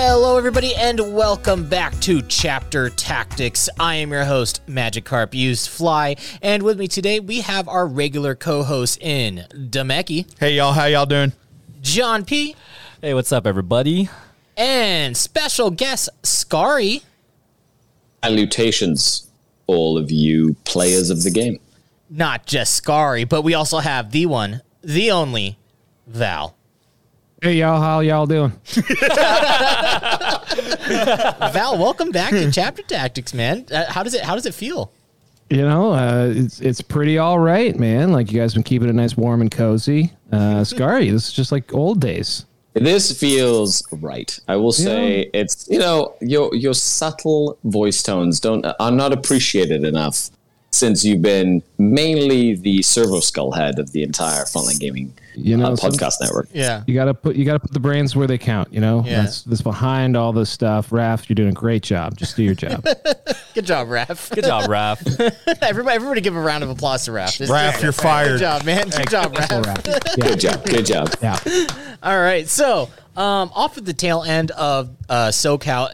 Hello, everybody, and welcome back to Chapter Tactics. I am your host, Magikarp Used Fly, and with me today we have our regular co-host in Demeki, Hey y'all, how y'all doing? John P, Hey, what's up, everybody? and special guest Scary. Salutations, all of you players of the game. Not just Scary, but we also have the one, the only, Val. Hey y'all, how y'all doing? Val, welcome back to Chapter Tactics, man. Uh, how does it How does it feel? You know, uh, it's it's pretty all right, man. Like you guys been keeping it nice, warm, and cozy. Uh, Scary, this is just like old days. This feels right. I will say it's you know your your subtle voice tones don't are not appreciated enough since you've been mainly the servo skull head of the entire Frontline Gaming You know, uh, some- podcast network. Yeah. You gotta put you gotta put the brains where they count. You know, Yeah. that's that's behind all this stuff. Raf, you're doing a great job. Just do your job. Good job, Raf. Good job, Raf. everybody, everybody, give a round of applause to Raf. This- Raph, you're fired. Good job, man. Good job, Raf. Raph. Yeah, Good job. Good job. yeah. All right, so um, off of the tail end of uh, SoCal,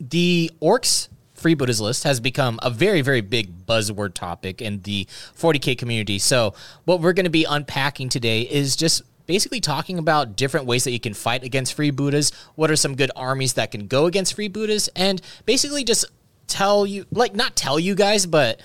the Orcs freebooters list has become a very, very big buzzword topic in the 40k community. So what we're going to be unpacking today is just basically talking about different ways that you can fight against freebooters. What are some good armies that can go against freebooters, and basically just tell you, like, not tell you guys, but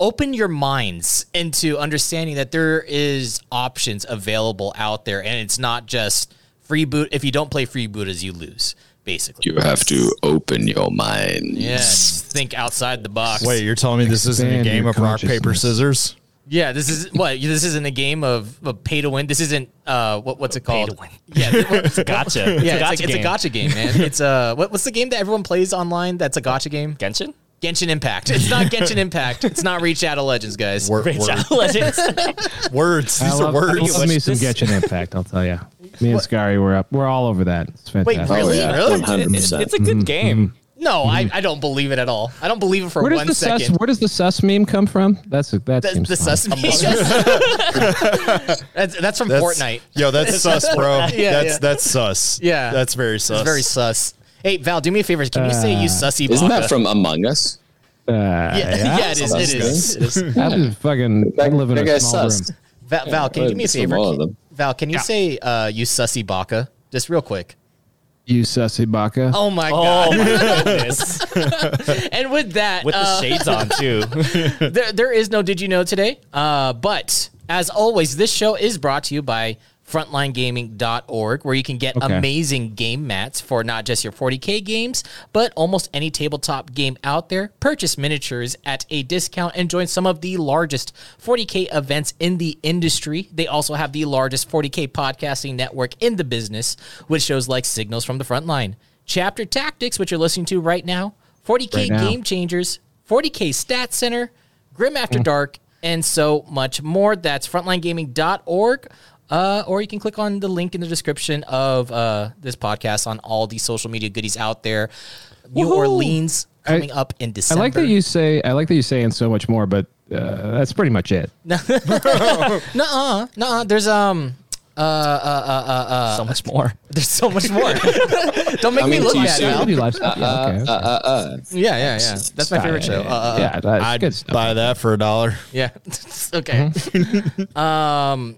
open your minds into understanding that there is options available out there and it's not just free boot if you don't play free booters you lose basically You have to open your mind. yeah think outside the box Wait, you're telling me this isn't a game of rock, paper, scissors? yeah this is what this isn't a game of, of pay to win this isn't uh what, what's it called to win. yeah th- what- Gotcha. yeah it's, like, gotcha it's a game. gotcha game man it's uh what, what's the game that everyone plays online that's a gotcha game Genshin? Genshin Impact it's not Genshin Impact it's not Reach Out of Legends guys Word, Great word- job, Legends. words. These are love, I words. love me This- some Genshin Impact. I'll tell you. Me and Scary, we're up. We're all over that. It's fantastic. Really? Oh yeah, Really? one hundred It's, it's a good mm-hmm, game. Mm-hmm. no I, mm-hmm. I don't believe it at all I don't believe it for Where does one the second sus? Where does the sus meme come from? That's a, that The, seems the fun. sus that's, that's from That's- Fortnite. Yo, that's sus, bro. Yeah, that's yeah. that's sus. Yeah. that's very sus. It's very sus. Hey Val, do me a favor. Can you say you sussy baka? Isn't that from Among Us? Uh, Yeah, yeah, it is. Sounds It is. It is. That is fucking. I That- live in a small sus. room. Val, Val, can you do me a favor? all of them. Val, can you say uh, you sussy baka just real quick? You sussy baka. Oh my Oh god! my goodness. And with that, With the uh, shades on, too. there, there is no Did You Know today. Uh, but as always, this show is brought to you by frontlinegaming.org, where you can get Okay. amazing game mats for not just your 40K games, but almost any tabletop game out there. Purchase miniatures at a discount and join some of the largest 40K events in the industry. They also have the largest 40K podcasting network in the business, with shows like Signals from the Frontline, Chapter Tactics, which you're listening to right now, 40K Right now. Game Changers, 40K Stat Center, Grim After mm. Dark, and so much more. That's frontlinegaming.org. Uh, or you can click on the link in the description of uh, this podcast on all the social media goodies out there. New Woohoo! Orleans coming I- up in December. I like that you say. I like that you say and so much more, but uh, that's pretty much it. Nuh-uh, nuh-uh. There's um, uh, uh, uh, uh, uh, so much more. there's so much more. Don't make I me mean, look too bad, soon. Val. Stuff. Yeah, okay. okay. Uh, uh, Yeah, yeah, yeah. That's my favorite show. Uh, uh, uh. yeah, that's I'd good stuff. buy that for a dollar. Yeah. okay. um,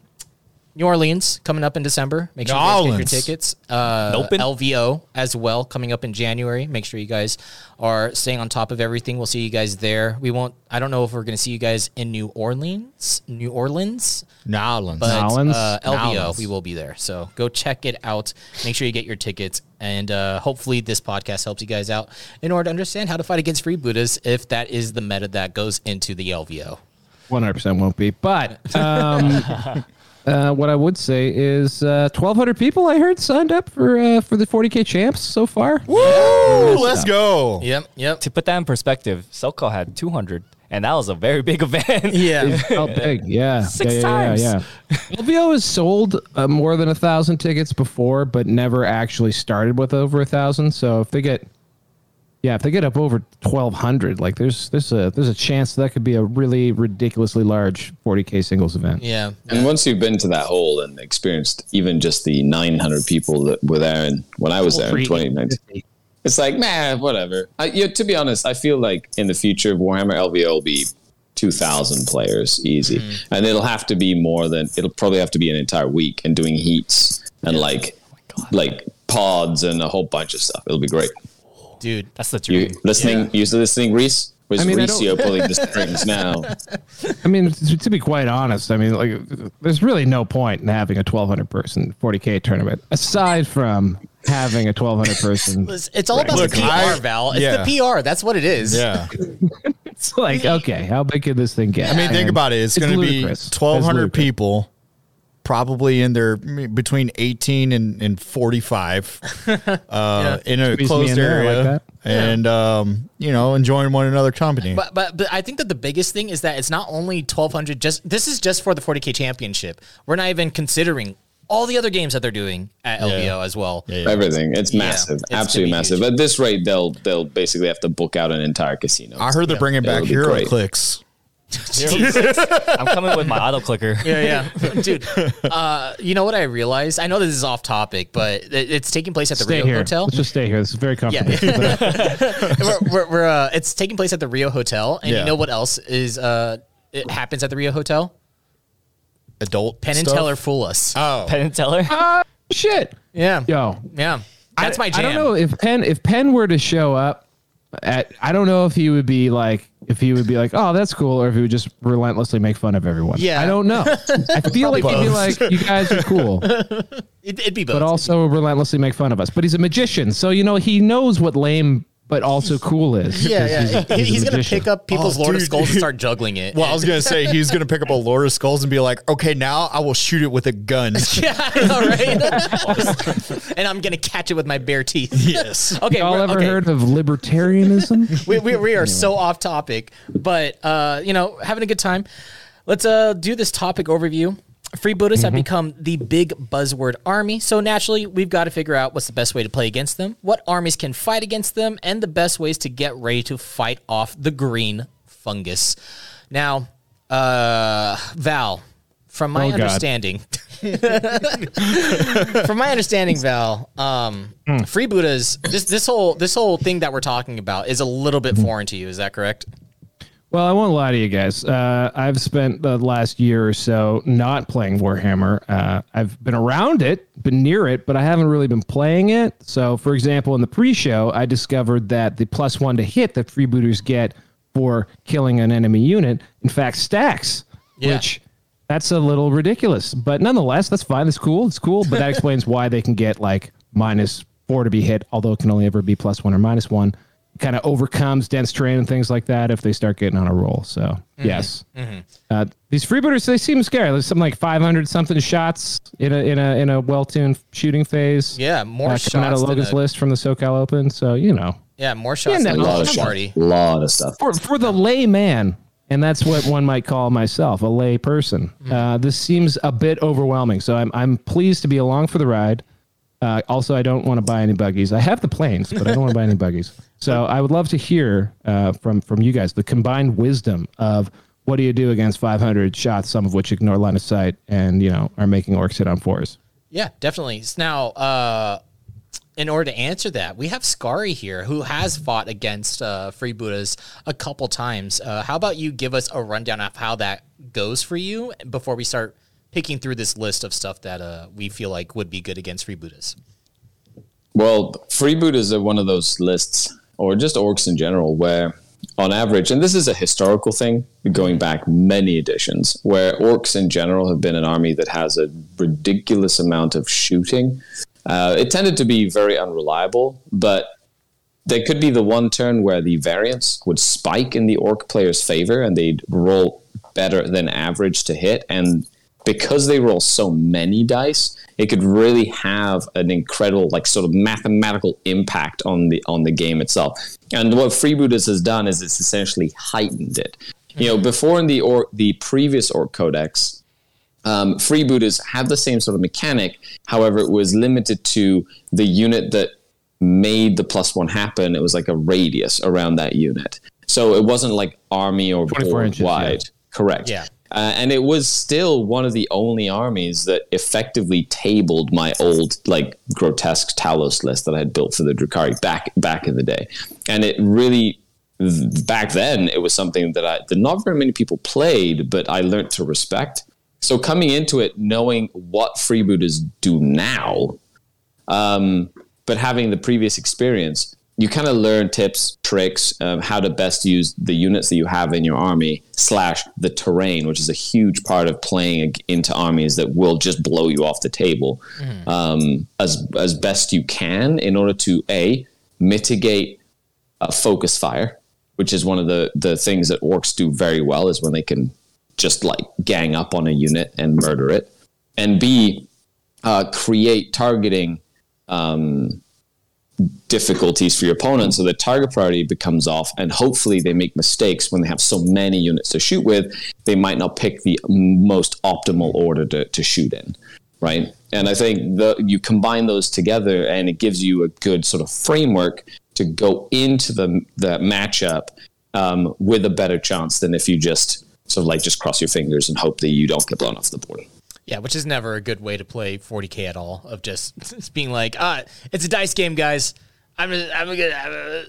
New Orleans coming up in December. Make sure you guys get your tickets. Uh, Nopin? LVO as well coming up in January. Make sure you guys are staying on top of everything. We'll see you guys there. We won't. I don't know if we're going to see you guys in New Orleans. New Orleans. Nolans. But Nolans? uh, LVO, Nolans. we will be there. So go check it out. Make sure you get your tickets. And uh, hopefully, this podcast helps you guys out in order to understand how to fight against freebooters if that is the meta that goes into the LVO. One hundred percent won't be. But um, uh, what I would say is uh, twelve hundred people I heard signed up for uh, for the forty k champs so far. Woo! Let's go. Yep, yep. to put that in perspective, SoCal had 200, and that was a very big event. Yeah. How big? Yeah, Six yeah, yeah, times. Yeah, yeah. LVO has sold uh, more than a thousand tickets before, but never actually started with over a thousand. So if they get yeah, if they get up over twelve hundred, like there's there's a there's a chance that could be a really ridiculously large forty k singles event. Yeah. And once you've been to that hole and experienced even just the 900 people that were there, and when I was there in 2019, it's like, man, whatever. I, yeah, to be honest, I feel like in the future, Warhammer LVO will be 2,000 players easy, mm. and it'll have to be more than it'll probably have to be an entire week and doing heats and like oh like pods and a whole bunch of stuff. It'll be great. Dude. That's the You dream. listening? You listening, Reece? Where's I mean, I Recio pulling the strings now? I mean, to, to be quite honest, I mean, like, there's really no point in having a 1,200 person 40k tournament aside from having a 1,200 person. It's, it's all about Look, the PR, I- Val. It's yeah. the PR. That's what it is. Yeah. It's like, okay, how big could this thing get? I mean, think about it. It's, going to be 1,200 people, probably in their between 18 and, and 45 uh, in a Squeeze closed in there, I like area. that. and, um, you know, enjoying one another company. But, but but I think that the biggest thing is that it's not only 1200 just this is just for the 40k championship. We're not even considering all the other games that they're doing at LVO as well. Yeah, yeah. Everything. It's Yeah, massive. it's Absolutely massive. huge. At this rate, they'll they'll basically have to book out an entire casino. I heard they're bringing back It'll HeroClix. I'm coming with my auto clicker. Yeah, yeah, dude. Uh, you know what I realized? I know this is off topic, but it, it's taking place at the Stay Rio here. Hotel. Let's just stay here. This is very Yeah, comfortable. we're, we're, we're, uh, it's taking place at the Rio Hotel, and Yeah. you know what else is uh, it happens at the Rio Hotel? Adult Penn and stuff? Teller fool us. Oh, Penn and Teller. Shit. yeah, Yo, yeah. That's my jam. I don't know if Penn if Penn were to show up at I don't know if he would be like if he would be like, oh, that's cool, or if he would just relentlessly make fun of everyone. Yeah. I don't know. I feel like he'd be like, you guys are cool, It, it'd be both. but also relentlessly make fun of us. But he's a magician, so you know he knows what lame but also cool is. yeah, yeah. He's, He- He's, gonna pick up people's Oh, Lord of dude. Skulls and start juggling it. well, I was going to say he's going to pick up a Lord of Skulls and be like, okay, now I will shoot it with a gun. yeah, I know, right? and I'm gonna catch it with my bare teeth. yes. Okay, Y'all we're- ever okay. heard of libertarianism? we, we, we are so off topic, but uh, you know, having a good time. Let's uh, do this topic overview. Freebooters have become the big buzzword army, so naturally we've got to figure out what's the best way to play against them, what armies can fight against them, and the best ways to get ready to fight off the green fungus. Now, uh, Val, from my Oh, understanding, from my understanding, Val, um, freebooters this this whole this whole thing that we're talking about is a little bit foreign to you. Is that correct? Well, I won't lie to you guys. Uh, I've spent the last year or so not playing Warhammer. Uh, I've been around it, been near it, but I haven't really been playing it. So, for example, in the pre-show, I discovered that the plus one to hit that freebooters get for killing an enemy unit, in fact, stacks. Yeah. Which that's a little ridiculous, but nonetheless, that's fine. It's cool. It's cool, but that explains why they can get like minus four to be hit, although it can only ever be plus one or minus one. Kind of overcomes dense terrain and things like that if they start getting on a roll. So yes, Uh, these freebooters they seem scary. There's something like 500 something shots in a in a in a well-tuned shooting phase. Yeah, more uh, coming out of shots than Logan's a- list from the SoCal Open. So you know, Yeah, more shots Yeah, than no, A lot of stuff. party. A lot of stuff. for for the layman, and that's what one might call myself, a lay person. Uh, this seems a bit overwhelming. So I'm I'm pleased to be along for the ride. Uh, also, I don't want to buy any buggies. I have the planes, but I don't want to buy any buggies. So I would love to hear uh, from from you guys the combined wisdom of what do you do against 500 shots, some of which ignore line of sight, and you know are making orcs hit on fours. Yeah, definitely. Now, uh, in order to answer that, we have Scary here who has fought against uh, Freebooters a couple times. Uh, how about you give us a rundown of how that goes for you before we start picking through this list of stuff that uh, we feel like would be good against Freebooters? Well, freebooters are one of those lists, or just orcs in general, where on average, and this is a historical thing going back many editions, where orcs in general have been an army that has a ridiculous amount of shooting. Uh, it tended to be very unreliable, but there could be the one turn where the variance would spike in the orc player's favor and they'd roll better than average to hit. And because they roll so many dice, it could really have an incredible, like, sort of mathematical impact on the on the game itself. And what Freebooters has done is it's essentially heightened it. You know, before in the or the previous Orc Codex, um, freebooters had the same sort of mechanic. However, it was limited to the unit that made the plus one happen, it was like a radius around that unit. So it wasn't like army or 24 board inches, yeah. wide. Correct. Yeah. Uh, and it was still one of the only armies that effectively tabled my old like grotesque Talos list that I had built for the Drukhari back back in the day. And it really back then it was something that I that not very many people played, but I learned to respect. So coming into it, knowing what freebooters do now, um, but having the previous experience, you kind of learn tips, tricks, um, how to best use the units that you have in your army slash the terrain, which is a huge part of playing into armies that will just blow you off the table. Um, as as best you can in order to a mitigate a focus fire, which is one of the the things that orcs do very well is when they can just like gang up on a unit and murder it, and b uh, create targeting um, difficulties for your opponent. So the target priority becomes off and hopefully they make mistakes when they have so many units to shoot with they might not pick the most optimal order to, to shoot in right? And i think the, you combine those together and it gives you a good sort of framework to go into the, the matchup um, with a better chance than if you just sort of like just cross your fingers and hope that you don't get blown off the board Yeah, which is never a good way to play 40k at all. Of just, being like, ah, it's a dice game, guys. I'm just, I'm gonna. I'm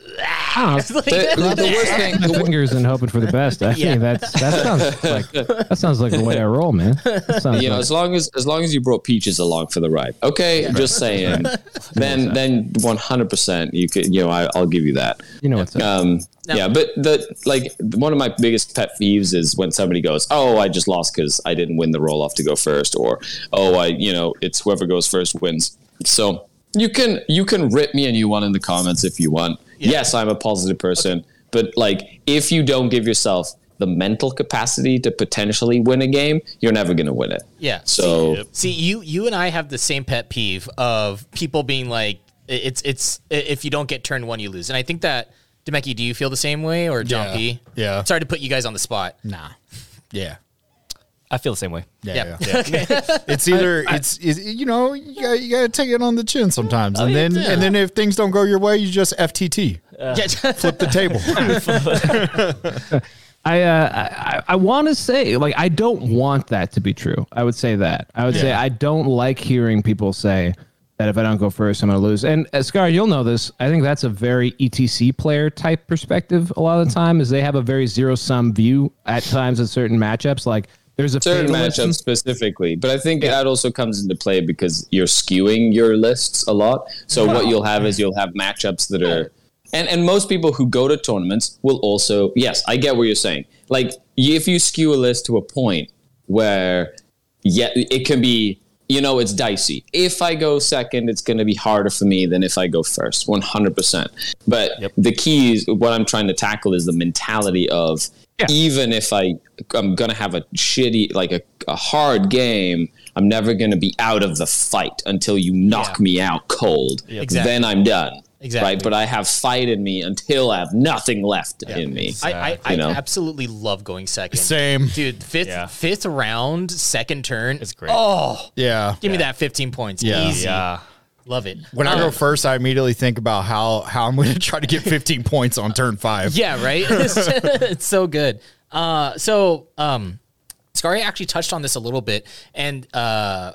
Oh, It's like- the, the worst thing the fingers and hoping for the best. I Yeah. think that's that sounds like that sounds like the way I roll, man. That sounds you know, as long as as long as you brought peaches along for the ride. Okay, just saying. then then one hundred percent you could you know I, I'll give you that. you know what's up. Um, yeah, but the like one of my biggest pet peeves is when somebody goes, "Oh, I just lost because I didn't win the roll off to go first," or "Oh, I you know it's whoever goes first wins." So you can you can rip me a new one in the comments if you want. Yes, I'm a positive person, but like if you don't give yourself the mental capacity to potentially win a game, you're never going to win it. Yeah. So See, you you and I have the same pet peeve of people being like, it's it's if you don't get turn one, you lose. And I think that Demeki, do you feel the same way or John Yeah. P? Yeah. Sorry to put you guys on the spot. Nah. Yeah. I feel the same way. Yeah. Yeah. yeah. It's either it's, it's you know you got you got to take it on the chin sometimes, and then and then if things don't go your way, you just FTT, Yeah. flip the table. I uh, I, I want to say like I don't want that to be true. I would say that. I would say I don't like hearing people say that if I don't go first, I'm going to lose. And uh, Scar, you'll know this. I think that's a very ETC player type perspective. A lot of the time, is they have a very zero sum view at times in certain matchups. Like there's a certain fatalism. matchups specifically, but I think that also comes into play because you're skewing your lists a lot. So what you'll have is you'll have matchups that are, and and most people who go to tournaments will also yes, I get what you're saying. Like if you skew a list to a point where yeah, it can be. You know, it's dicey. If I go second, it's going to be harder for me than if I go first, 100%. But the key is what I'm trying to tackle is the mentality of Yeah. even if I I'm gonna have a shitty like a, a hard game, I'm never gonna be out of the fight until you knock Yeah. me out cold. Exactly. Then I'm done. Exactly. Right. But I have fight in me until I have nothing left in me. I, I, I You know? absolutely love going second. Same. Dude, fifth Yeah. fifth round, second turn. It's great. Oh, Yeah. give me that 15 points. Yeah. Easy. Yeah. Love it. When I Uh, go first, I immediately think about how how I'm going to try to get 15 points on turn five. Yeah, right. it's, it's so good. Uh, so um, Scary actually touched on this a little bit, and uh,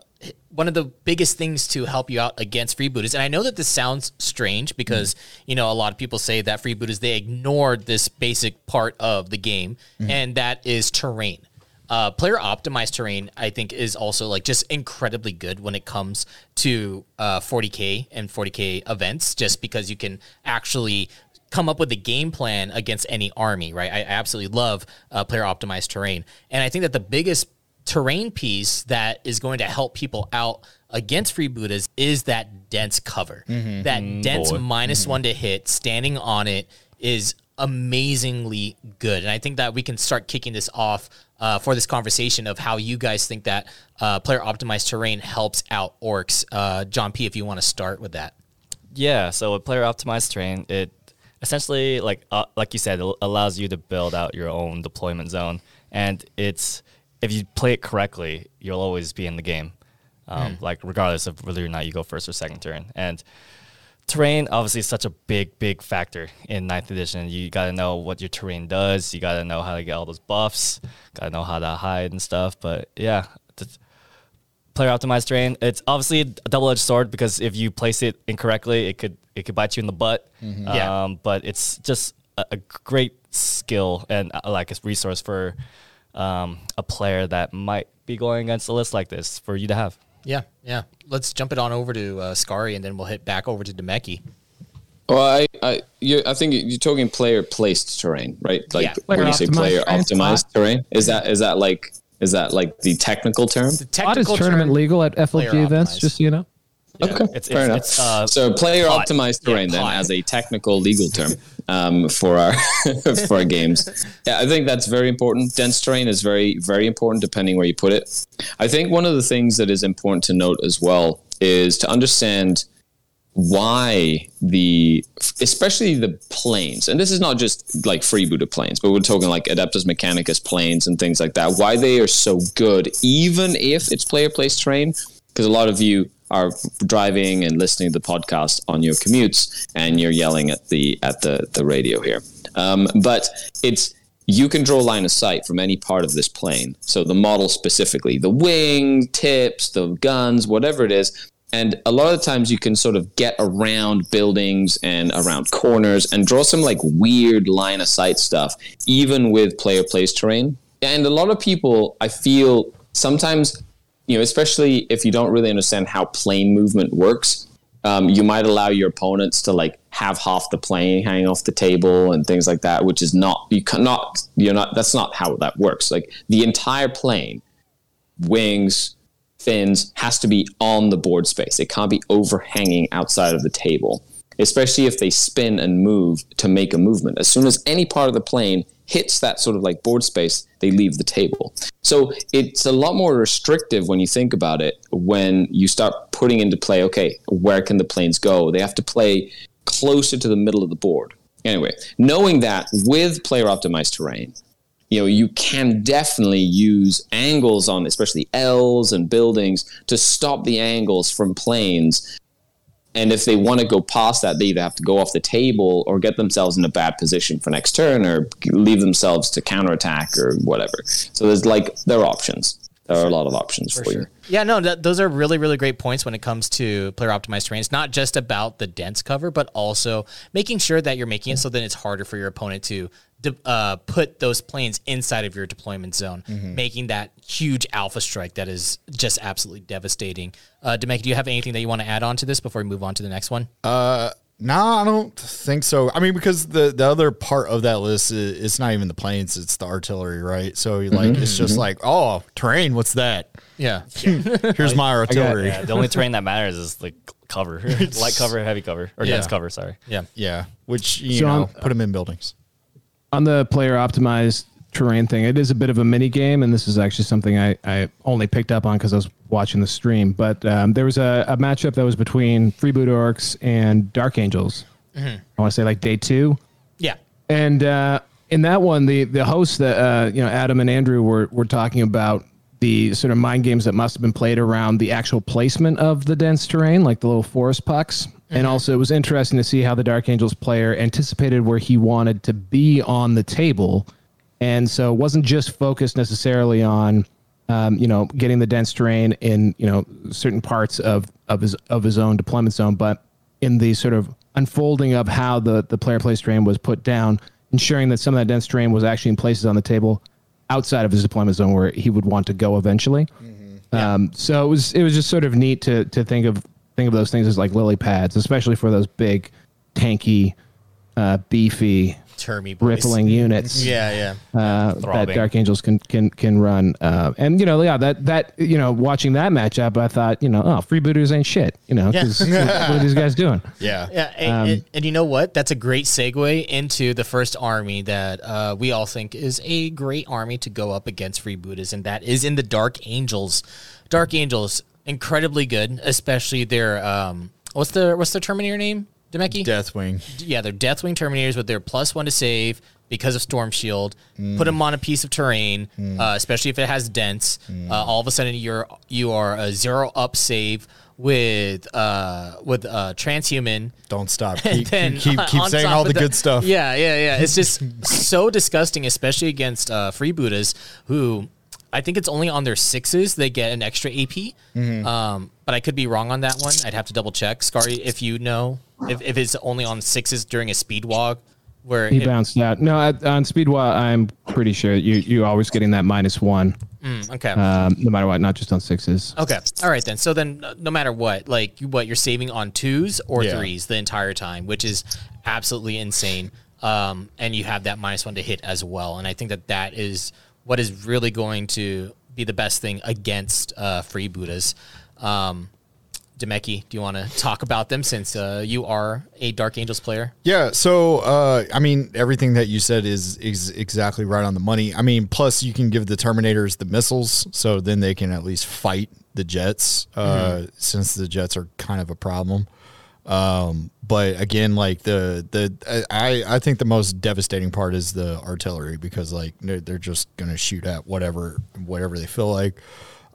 one of the biggest things to help you out against freebooters, and I know that this sounds strange because you know a lot of people say that freebooters they ignored this basic part of the game, and that is terrain. Uh, player optimized terrain, I think, is also like just incredibly good when it comes to uh, 40k and 40k events, just because you can actually come up with a game plan against any army, right? I, I absolutely love uh, player optimized terrain, and I think that the biggest terrain piece that is going to help people out against freebooters is that dense cover. That dense boy. minus one to hit, standing on it is amazingly good. And I think that we can start kicking this off uh, for this conversation of how you guys think that uh, player optimized terrain helps out orcs. Uh, John P, if you want to start with that. Yeah, so with player optimized terrain, it essentially like uh, like you said, it allows you to build out your own deployment zone, and it's if you play it correctly, you'll always be in the game, um, like regardless of whether or not you go first or second turn. And terrain obviously is such a big, big factor in ninth edition. You got to know what your terrain does. You got to know how to get all those buffs. Got to know how to hide and stuff. But yeah, player optimized terrain. It's obviously a double edged sword because if you place it incorrectly, it could it could bite you in the butt. Mm-hmm. Yeah. Um, but it's just a, a great skill and uh, like a resource for um, a player that might be going against a list like this for you to have. Yeah, yeah. Let's jump it on over to uh, Scary, and then we'll hit back over to Demeki. Well, I I, you, I think you're talking player placed terrain, right? Like Yeah. when you say Player player optimized terrain. is that is that like is that like the technical term? The Spot is tournament term- legal at FLG events, optimized. just so you know. Okay, It's- fair it's- enough. it's, uh, so player pot. optimized Yeah, terrain then as a technical legal term um, for our for our games. Yeah, I think that's very important. Dense terrain is very very important depending where you put it. I think one of the things that is important to note as well is to understand why the especially the planes and this is not just like freebooter planes but we're talking like adeptus mechanicus planes and things like that why they are so good even if it's player placed terrain because a lot of you are driving and listening to the podcast on your commutes and you're yelling at the at the the radio here. Um, but it's you can draw line of sight from any part of this plane. So the model specifically the wing tips the guns whatever it is. And a lot of times you can sort of get around buildings and around corners and draw some like weird line of sight stuff, even with player placed terrain. And a lot of people, I feel sometimes, you know, especially if you don't really understand how plane movement works, um, you might allow your opponents to like have half the plane hanging off the table and things like that, which is not, you cannot, you're not, that's not how that works. Like the entire plane, wings, fins has to be on the board space. It can't be overhanging outside of the table, especially if they spin and move to make a movement. As soon as any part of the plane hits that sort of like board space, they leave the table. So it's a lot more restrictive when you think about it when you start putting into play, okay, where can the planes go? They have to play closer to the middle of the board. Anyway, knowing that with player optimized terrain, you know you can definitely use angles on especially l's and buildings to stop the angles from planes and if they want to go past that they either have to go off the table or get themselves in a bad position for next turn or leave themselves to counterattack or whatever. So there's like there are options. There are a lot of options for, you. Yeah, no, that, those are really, really great points when it comes to player optimized terrain. It's not just about the dense cover, but also making sure that you're making it so that it's harder for your opponent to de- uh, put those planes inside of your deployment zone, making that huge alpha strike that is just absolutely devastating. Uh, Demek, do you have anything that you want to add on to this before we move on to the next one? No, I don't think so. I mean, because the the other part of that list is it's not even the planes; it's the artillery, right? So like, it's just like, oh, terrain. What's that? yeah. Here's my artillery. Yeah, the only terrain that matters is like cover, light cover, heavy cover, or Yeah. dense cover. Sorry. Yeah. Yeah, which you So know, I'm- put them in buildings. On the player optimized terrain thing, it is a bit of a mini game, and this is actually something I, I only picked up on because I was watching the stream. But um, there was a, a matchup that was between Freeboot Orcs and Dark Angels. I want to say like day two, Yeah. and uh, in that one, the the hosts that uh, you know Adam and Andrew were were talking about the sort of mind games that must have been played around the actual placement of the dense terrain, like the little forest pucks. And also, it was interesting to see how the Dark Angels player anticipated where he wanted to be on the table, and so it wasn't just focused necessarily on, um, you know, getting the dense terrain in you know certain parts of of his of his own deployment zone, but in the sort of unfolding of how the the player place terrain was put down, ensuring that some of that dense terrain was actually in places on the table outside of his deployment zone where he would want to go eventually. Um, so it was it was just sort of neat to to think of think of those things as like lily pads, especially for those big, tanky, uh, beefy, Termy boys. rippling units Yeah, yeah. uh, that Dark Angels can can can run. Uh, and you know, yeah, that that you know, watching that matchup, I thought, you know, oh, freebooters ain't shit. You know, 'cause what are these guys doing? Yeah, Yeah, and, and, and you know what? That's a great segue into the first army that uh, we all think is a great army to go up against freebooters, and that is in the Dark Angels. Dark Angels, incredibly good, especially their um, what's the what's their Terminator name? Demeki? Deathwing. yeah, they're Deathwing Terminators with their plus one to save because of Storm Shield. Put them on a piece of terrain, uh, especially if it has dense. Uh, all of a sudden, you're you are a zero up save with uh with uh transhuman Don't stop. Keep, then keep, keep on saying all of the good stuff. Yeah, yeah, yeah. It's just so disgusting, especially against uh, freebooters who I think it's only on their sixes they get an extra AP. Mm-hmm. Um, but I could be wrong on that one. I'd have to double check. Scary, if you know, if, if it's only on sixes during a Speedwaaagh, where He it- bounced out. No, at, on Speedwaaagh, I'm pretty sure you you always getting that minus one, mm, okay. um, no matter what, not just on sixes. Okay. All right then. So then, uh, no matter what, like what you're saving on twos or Yeah. threes the entire time, which is absolutely insane. Um, and you have that minus one to hit as well. And I think that that is what is really going to be the best thing against uh, booters, Um, Demeki, do you want to talk about them since uh, you are a Dark Angels player? Yeah, so uh, I mean, everything that you said is is exactly right on the money. I mean, plus you can give the Terminators the missiles, so then they can at least fight the jets, uh, since the jets are kind of a problem. Um, but again, like the the I I think the most devastating part is the artillery because like they're, they're just gonna shoot at whatever whatever they feel like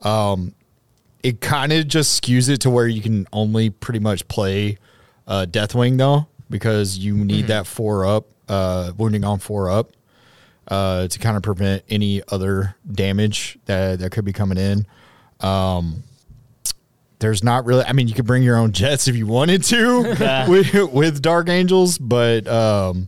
Um, it kind of just skews it to where you can only pretty much play uh, Deathwing though, because you need that four up, uh, wounding on four up, uh, to kind of prevent any other damage that that could be coming in. Um, there's not really. I mean, you could bring your own jets if you wanted to with with Dark Angels, but um,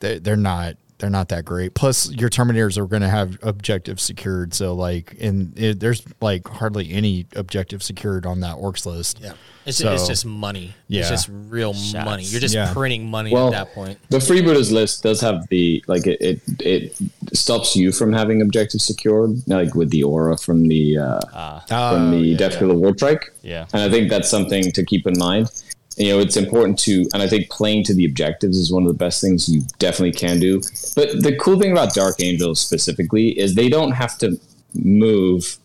they, they're not they're not that great. Plus, your Terminators are going to have objectives secured. So, like, and it, there's like hardly any objective secured on that orcs list. Yeah. It's, ju- it's just money. Yeah. It's just real money. You're just Yeah. printing money Well, at that point. The freebooters list does have the like it, it it stops you from having objectives secured, like with the aura from the uh, from the yeah, Death yeah. Killer War Strike. Yeah. and I think that's something to keep in mind. You know, it's important to, and I think playing to the objectives is one of the best things you definitely can do. But the cool thing about Dark Angels specifically is they don't have to move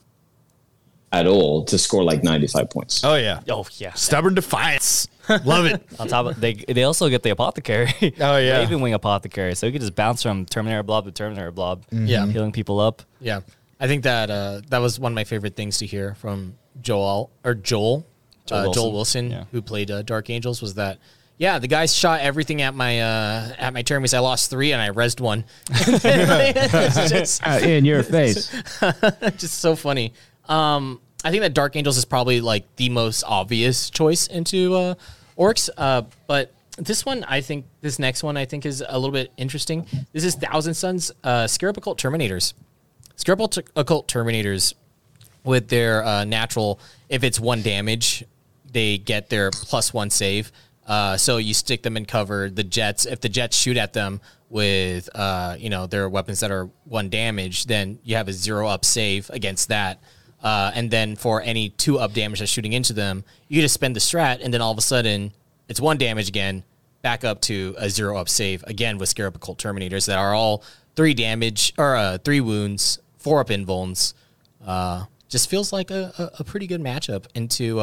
at all to score like 95 points. Oh yeah, Oh yeah. stubborn defiance. Love it. On top of they they also get the apothecary. Oh, yeah. even Wing apothecary. So you can just bounce from Terminator blob to Terminator blob. Yeah. Healing people up. Yeah, I think that uh, that was one of my favorite things to hear from Joel or Joel, Joel uh, Wilson. Joel Wilson, Yeah. who played uh, Dark Angels, was that. Yeah, the guys shot everything at my uh, at my turn terminus. I lost three and I rezzed one. just, Uh, in your face. just so funny. Um, I think that Dark Angels is probably like the most obvious choice into uh, orcs. Uh, but this one, I think this next one, I think is a little bit interesting. This is Thousand Sons uh, Scarab Occult Terminators. Scarab Occult- Occult Terminators with their uh, natural, if it's one damage, they get their plus one save. Uh, so you stick them in cover. The jets, if the jets shoot at them with, uh, you know, their weapons that are one damage, then you have a zero up save against that. Uh, and then for any two up damage that's shooting into them, you just spend the strat, and then all of a sudden it's one damage again, back up to a zero up save again with Scarab Occult Terminators that are all three damage or uh, three wounds, four up invulns. Uh, just feels like a, a, a pretty good matchup into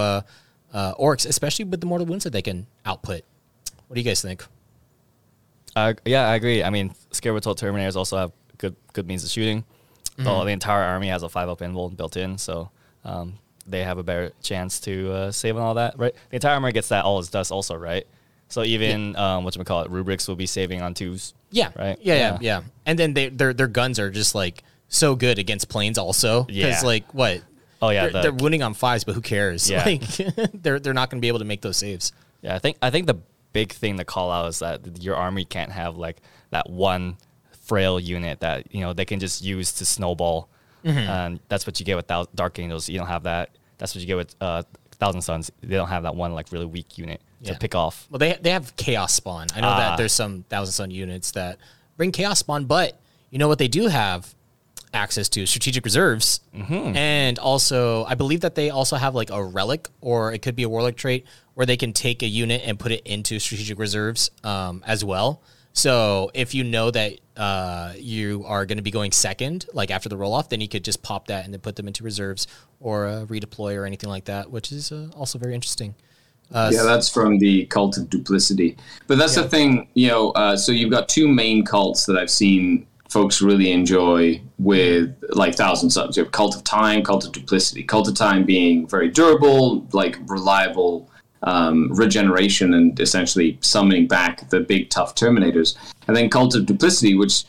uh, orcs, especially with the mortal wounds that they can output. What do you guys think? Uh, yeah, I agree. I mean, Scarab Occult Terminators also have good good means of shooting. Though the entire army has a five up invuln built in, so um, they have a better chance to uh, save on all that. Right, the entire army gets that All Is Dust also, right? So even um, what call it, rubrics will be saving on twos. Yeah, Right? Yeah, yeah, Yeah. yeah. And then they, their their guns are just like so good against planes, also. Yeah. Like what? Oh yeah, they're, the- they're winning on fives, but who cares? Yeah. Like they're they're not going to be able to make those saves. Yeah, I think I think the big thing to call out is that your army can't have like that one frail unit that you know they can just use to snowball, Mm-hmm. and that's what you get with Thou- Dark Angels. You don't have that. That's what you get with uh, Thousand Sons. They don't have that one like really weak unit Yeah. to pick off. Well, they they have chaos spawn. I know Ah. that there's some thousand son units that bring chaos spawn, but you know what they do have access to strategic reserves, Mm-hmm. and also I believe that they also have like a relic or it could be a warlord trait where they can take a unit and put it into strategic reserves um, as well. So if you know that uh, you are going to be going second, like after the roll off, then you could just pop that and then put them into reserves or uh, redeploy or anything like that, which is uh, also very interesting. Uh, yeah, that's from the cult of duplicity. But that's the thing, you know. Uh, so you've got two main cults that I've seen folks really enjoy with like Thousand Sons. You have Cult of Time, Cult of Duplicity. Cult of Time being very durable, like reliable um, regeneration and essentially summoning back the big tough Terminators. And then Cult of Duplicity, which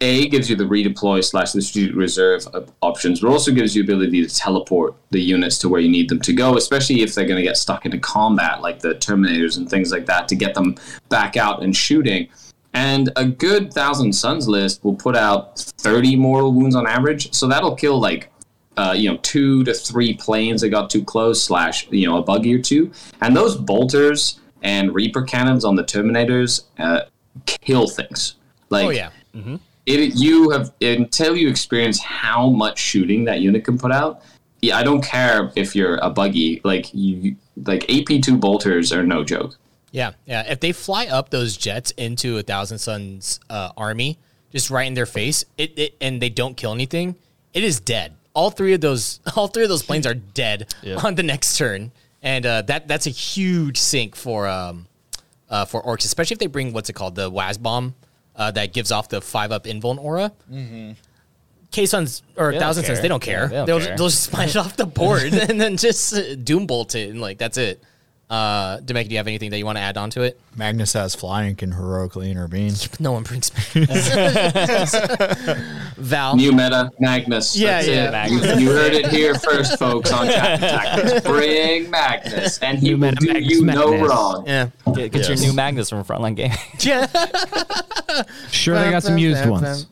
a gives you the redeploy slash the strategic reserve options, but also gives you ability to teleport the units to where you need them to go, especially if they're going to get stuck into combat, like the Terminators and things like that, to get them back out and shooting. And a good Thousand Sons list will put out 30 mortal wounds on average, so that'll kill like uh, you know two to three planes that got too close, slash you know a buggy or two, and those bolters and Reaper cannons on the Terminators uh, kill things. Like, oh yeah. Mm-hmm it you have until you experience how much shooting that unit can put out. Yeah, I don't care if you're a buggy. Like you, like AP two bolters are no joke. Yeah, yeah. If they fly up those jets into a Thousand Sons uh, army, just right in their face, it, it and they don't kill anything, it is dead. All three of those, all three of those planes are dead yeah. on the next turn, and uh, that that's a huge sink for um, uh, for orcs, especially if they bring what's it called the Wazbom uh, that gives off the five up invuln aura. Mm-hmm. K-Sons or Thousand Sons, they don't care. Yeah, they will they'll just smash it off the board and then just uh, doom bolt it and like that's it. Uh, Demek, do you have anything that you want to add on to it? Magnus has flying can heroically intervene. No one brings Magnus. Val. New meta, Magnus. Yeah, That's yeah. Magnus. You, you, heard it here first, folks, on Chat Tactics. Bring Magnus, and he new will do Magnus, you Magnus. no wrong. Yeah. Get, get yes. your new Magnus from Frontline Game. yeah. sure, they got some used ones.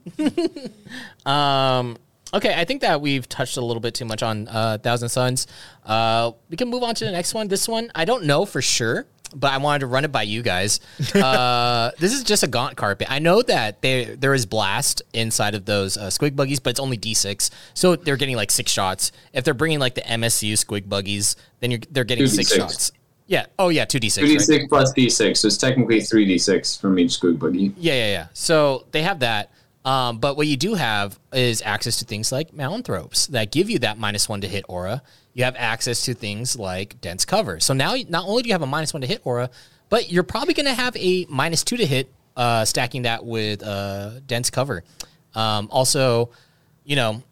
um, Okay, I think that we've touched a little bit too much on uh, Thousand Sons. Uh, we can move on to the next one. This one, I don't know for sure, but I wanted to run it by you guys. Uh, this is just a gaunt carpet. I know that they, there is blast inside of those uh, squig buggies, but it's only D6, so they're getting like six shots. If they're bringing like the MSU squig buggies, then you're, they're getting 2D6. six shots. Yeah. Oh, yeah. Two d six. Two d six plus d six. So it's technically three d six from each squig buggy. Yeah, yeah, yeah. So they have that. Um, but what you do have is access to things like Malanthropes that give you that minus one to hit aura. You have access to things like dense cover. So now, not only do you have a minus one to hit aura, but you're probably going to have a minus two to hit, uh, stacking that with uh, dense cover. Um, also, you know,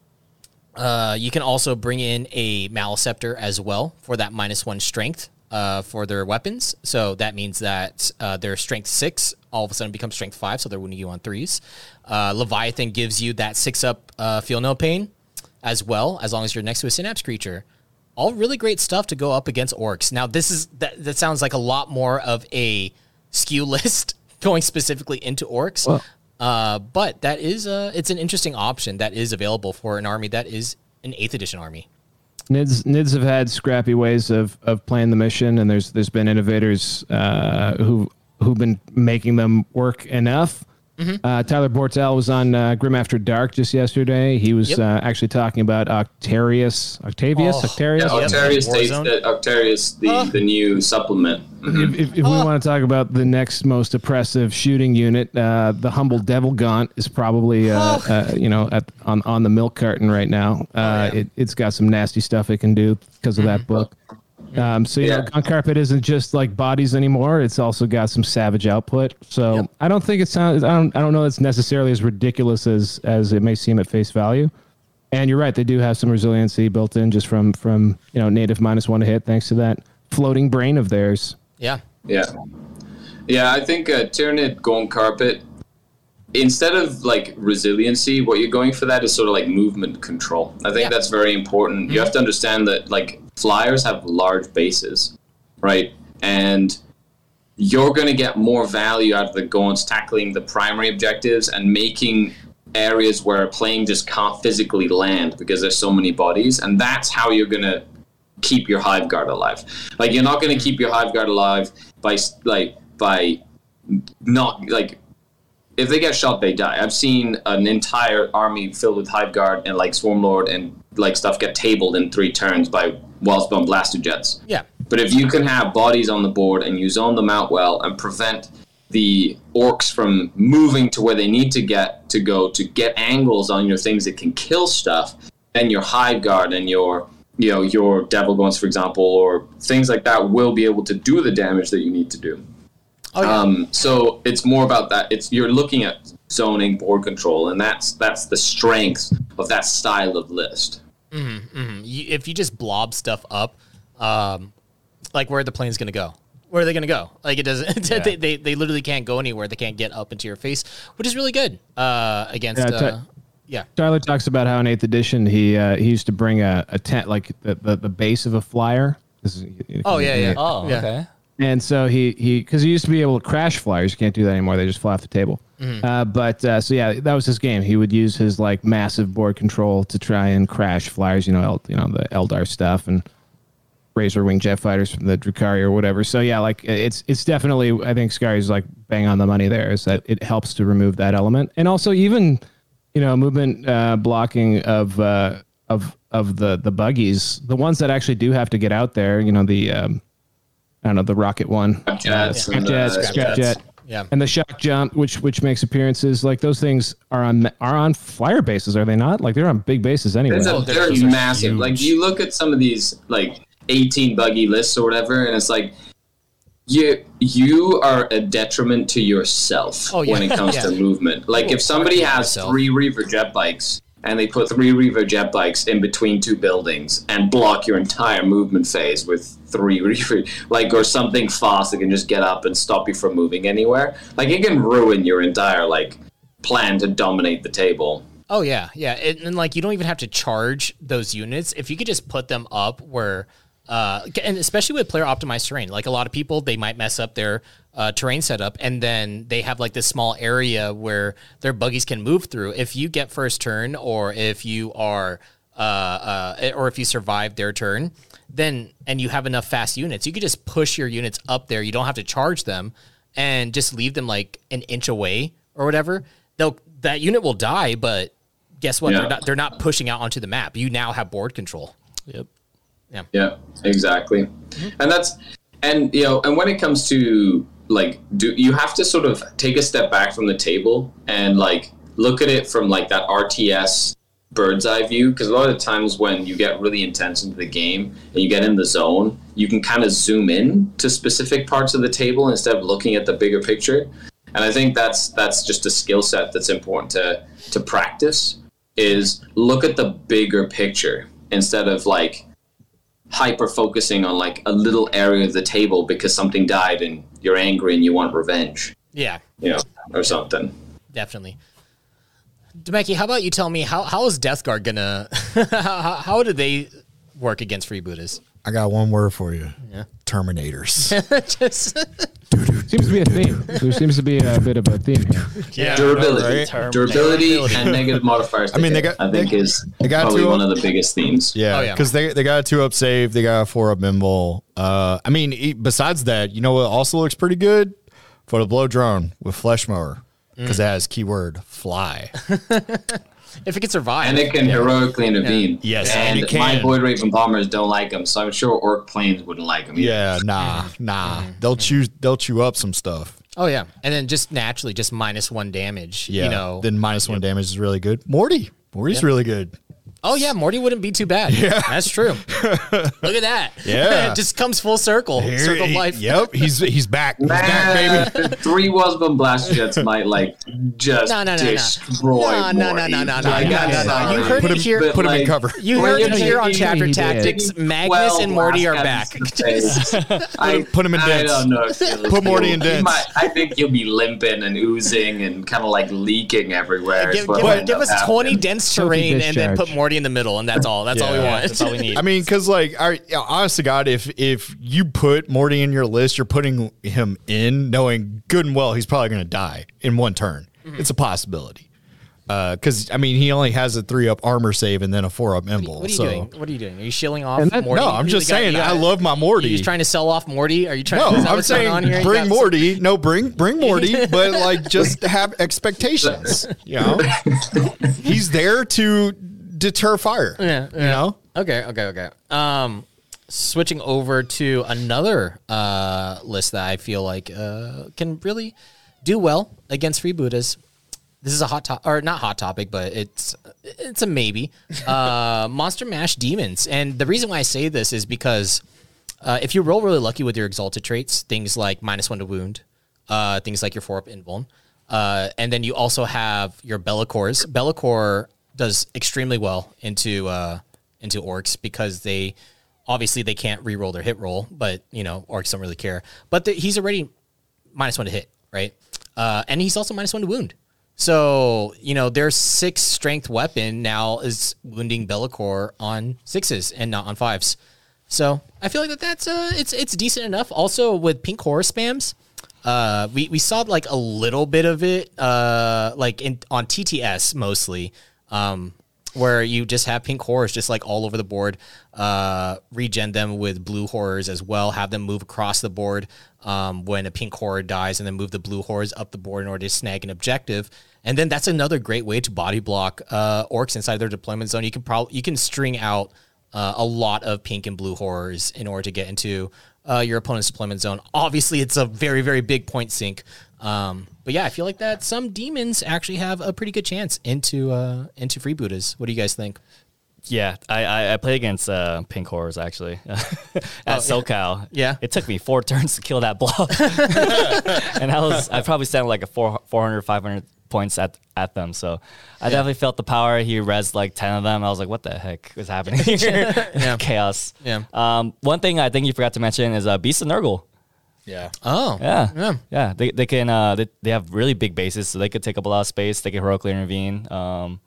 uh, you can also bring in a Maleceptor as well for that minus one strength uh, for their weapons. So that means that uh, their strength six all of a sudden becomes strength five, so they're winning you on threes. Uh, Leviathan gives you that six up uh, feel no pain as well, as long as you're next to a synapse creature. All really great stuff to go up against orcs. Now this is that that sounds like a lot more of a skew list going specifically into orcs. Well, uh, but that is uh, it's an interesting option that is available for an army that is an eighth edition army. Nids Nids have had scrappy ways of, of playing the mission, and there's there's been innovators uh, who who've been making them work enough. Mm-hmm. Uh, Tyler Bortel was on uh, Grim After Dark just yesterday. He was yep. uh, actually talking about Octarius, Octavius, oh, Octarius. Yeah, Octarius, yep. Octarius, the, the new supplement. Mm-hmm. If, if, if oh. we want to talk about the next most oppressive shooting unit, uh, the humble Devil Gaunt is probably uh, oh. uh, you know at, on on the milk carton right now. Oh, yeah. it, has got some nasty stuff it can do because of mm-hmm. that book. Um, so yeah, Gaunt Carpet isn't just like bodies anymore. It's also got some savage output. So yep. I don't think it sounds. I don't. I don't know. It's necessarily as ridiculous as as it may seem at face value. And you're right. They do have some resiliency built in just from from you know native minus one to hit thanks to that floating brain of theirs. Yeah. Yeah. Yeah. I think uh, Tyranid Gaunt Carpet. Instead of like resiliency, what you're going for that is sort of like movement control. I think yeah. that's very important. Mm-hmm. You have to understand that like flyers have large bases, right? And you're going to get more value out of the Gaunts tackling the primary objectives and making areas where a plane just can't physically land because there's so many bodies. And that's how you're going to keep your hive guard alive. Like you're not going to keep your hive guard alive by like by not like if they get shot, they die. I've seen an entire army filled with hive guard and like swarm lord and like stuff get tabled in three turns by Wellspun blaster jets. Yeah. But if you can have bodies on the board and you zone them out well and prevent the orcs from moving to where they need to get to go to get angles on your things that can kill stuff, then your hive guard and your you know your devilgaunts, for example, or things like that will be able to do the damage that you need to do. Oh, yeah. Um, so it's more about that. It's you're looking at zoning, board control, and that's that's the strength of that style of list. You, if you just blob stuff up, um, like where are the planes going to go? Where are they going to go? Like it doesn't. they, they they literally can't go anywhere. They can't get up into your face, which is really good uh, against. Yeah, uh, t- yeah. Tyler talks about how in eighth edition he uh, he used to bring a, a tent like the, the, the base of a flyer. Is- Oh yeah, yeah. Oh, yeah. okay. And so he he because he used to be able to crash flyers. You can't do that anymore. They just fly off the table. Uh, but uh, so yeah, that was his game. He would use his like massive board control to try and crash flyers. You know, El, you know the Eldar stuff and Razor Wing jet fighters from the Drukhari or whatever. So yeah, like it's it's definitely I think Sky's like bang on the money there. Is that it helps to remove that element and also even you know movement uh, blocking of uh, of of the the buggies, the ones that actually do have to get out there. You know the um, I don't know the rocket one, Jets, scrap jet, uh, scrap jet, Yeah. and the Shokkjump, which which makes appearances. Like those things are on are on flyer bases, are they not? Like they're on big bases anyway. A, they're- they're those are massive. Like you look at some of these like 18 buggy lists or whatever, and it's like you you are a detriment to yourself Oh, yeah. when it comes Yeah. to movement. Like oh, if somebody has yourself. three Reaver jet bikes and they put three Reaver jet bikes in between two buildings and block your entire movement phase with three Reaver, like or something fast that can just get up and stop you from moving anywhere, like it can ruin your entire like plan to dominate the table. Oh yeah, yeah, and, and like you don't even have to charge those units. If you could just put them up where, uh, and especially with player optimized terrain. Like a lot of people, they might mess up their uh, terrain setup, and then they have like this small area where their buggies can move through. If you get first turn, or if you are, uh, uh, or if you survive their turn, then and you have enough fast units, you could just push your units up there. You don't have to charge them, and just leave them like an inch away or whatever. They'll that unit will die, but guess what? Yeah. They're not they're not pushing out onto the map. You now have board control. Yep. Yeah, Yeah. exactly. Mm-hmm. And that's and you know, and when it comes to like do you have to sort of take a step back from the table and like look at it from like that RTS bird's eye view because a lot of times when you get really intense into the game and you get in the zone, you can kind of zoom in to specific parts of the table instead of looking at the bigger picture. And I think that's that's just a skill set that's important to to practice is look at the bigger picture instead of like hyper focusing on like a little area of the table because something died and you're angry and you want revenge, Yeah, you know, or something. definitely. Demeki, how about you tell me how how is Death Guard gonna how, how do they work against freebooters? I got one word for you. Yeah. Terminators. Just seems to be a theme. There seems to be a bit of a theme here. yeah. Durability, right? Durability, and negative modifiers. I mean, they got- I think they- is they got probably two one of- of the biggest themes. Yeah, Oh, yeah. because they they got a two up save, they got a four up nimble. Uh, I mean, e- besides that, you know what also looks pretty good for the bloat drone with flesh mower because it has keyword fly. If it can survive. And it can heroically intervene. Yes, and, and it my can. Void Raven bombers don't like them, so I'm sure Orc planes wouldn't like them. yeah, nah, nah. They'll chew they'll chew up some stuff. oh yeah, and then just naturally just minus one damage. Yeah, You know. then minus one damage is really good. Morty, Morty's really good. Oh yeah, Morty wouldn't be too bad. Yeah, that's true. Look at that. Yeah. it just comes full circle. Here circle of he- life. Yep, he's he's back. He's back, baby. Man, three Wazbom Blastajets might like just No, no, no, no. destroy No, no, no, Morty. no, no, no, Like, no, I'm no, no. You heard Put it him, here. But, put him in cover. You heard it here on Chapter he did. Tactics. Magnus and Morty are back. heads to face. I, put him in I don't know. Put Morty in you'll- dense. you might- I think you'll be limping and oozing and kind of like leaking everywhere. Give, give, give end up us 20 dense terrain and then put Morty in the middle, and that's all. That's all we Yeah. want. That's all we need. I mean, because like, I, yeah, honest to God, if if you put Morty in your list, you're putting him in, knowing good and well he's probably going to die in one turn. Mm-hmm. It's a possibility. Because I mean, he only has a three up armor save and then a four up nimble. What are you so doing? What are you doing? Are you shilling off And that- Morty? no, I'm You just got- saying you got- I love my Morty. You trying to sell off Morty? Are you trying? no, is that I'm what's going saying on here? You bring got- Morty. No, bring bring Morty, but like just have expectations. You know, he's there to deter fire. Yeah, you know. Okay, okay, okay. Um, switching over to another uh, list that I feel like uh, can really do well against freebooters. This is a hot topic, or not hot topic, but it's it's a maybe. Uh, Monster Mash Demons, and the reason why I say this is because uh, if you roll really lucky with your exalted traits, things like minus one to wound, uh, things like your four up invuln. Uh, and then you also have your Be'lakors. Be'lakor does extremely well into uh, into orcs because they obviously they can't re-roll their hit roll, but you know orcs don't really care. But the, he's already minus one to hit, right? Uh, and he's also minus one to wound. So you know their six strength weapon now is wounding Be'lakor on sixes and not on fives. So I feel like that that's uh, it's it's decent enough. Also with pink horror spams, uh, we we saw like a little bit of it, uh, like in on TTS mostly, um, where you just have pink horrors just like all over the board. Uh, regen them with blue horrors as well. Have them move across the board um, when a pink horror dies, and then move the blue horrors up the board in order to snag an objective. And then that's another great way to body block uh, orcs inside their deployment zone. You can probably you can string out uh, a lot of pink and blue horrors in order to get into uh, your opponent's deployment zone. Obviously, it's a very, very big point sink. Um, but yeah, I feel like that some demons actually have a pretty good chance into uh, into freebooters. What do you guys think? Yeah, I, I, I played against uh, pink horrors actually at SoCal. Yeah. it took me four turns to kill that block, and I was I probably sent like a four, 400, 500 points at at them. So I definitely felt the power. He res like ten of them. I was like, what the heck is happening here? Yeah. Chaos. Yeah. Um, one thing I think you forgot to mention is uh, Beast of Nurgle. Yeah. Oh, Yeah. Yeah. Yeah. They, they can, uh, they, they have really big bases, so they could take up a lot of space. They can heroically intervene. Um,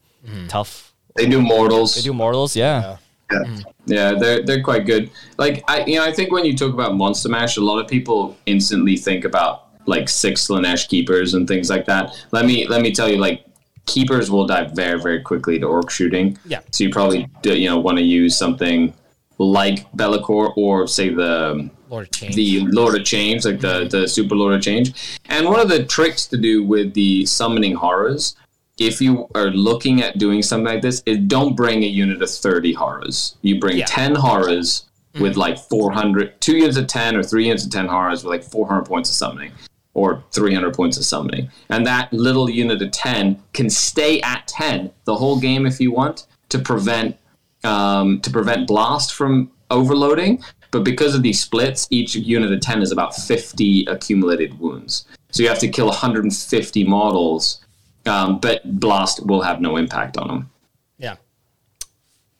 Tough. They do mortals. They do mortals. Yeah. Yeah, yeah, they're they're quite good. Like I, you know, I think when you talk about Monster Mash, a lot of people instantly think about like six Slaanesh keepers and things like that. Let me let me tell you, like keepers will die very very quickly to orc shooting. Yeah. So you probably do, you know want to use something like Be'lakor or say the Lord of Change. the Lord of Change, like the the Super Lord of Change. And one of the tricks to do with the summoning horrors, if you are looking at doing something like this, is don't bring a unit of thirty horrors. You bring Yeah. ten horrors with like 400, two units of ten or three units of ten horrors with like four hundred points of summoning. Or 300 points of summoning. And that little unit of 10 can stay at 10 the whole game if you want to prevent um, to prevent blast from overloading. But because of these splits, each unit of 10 is about 50 accumulated wounds. So you have to kill 150 models, um, but blast will have no impact on them. yeah.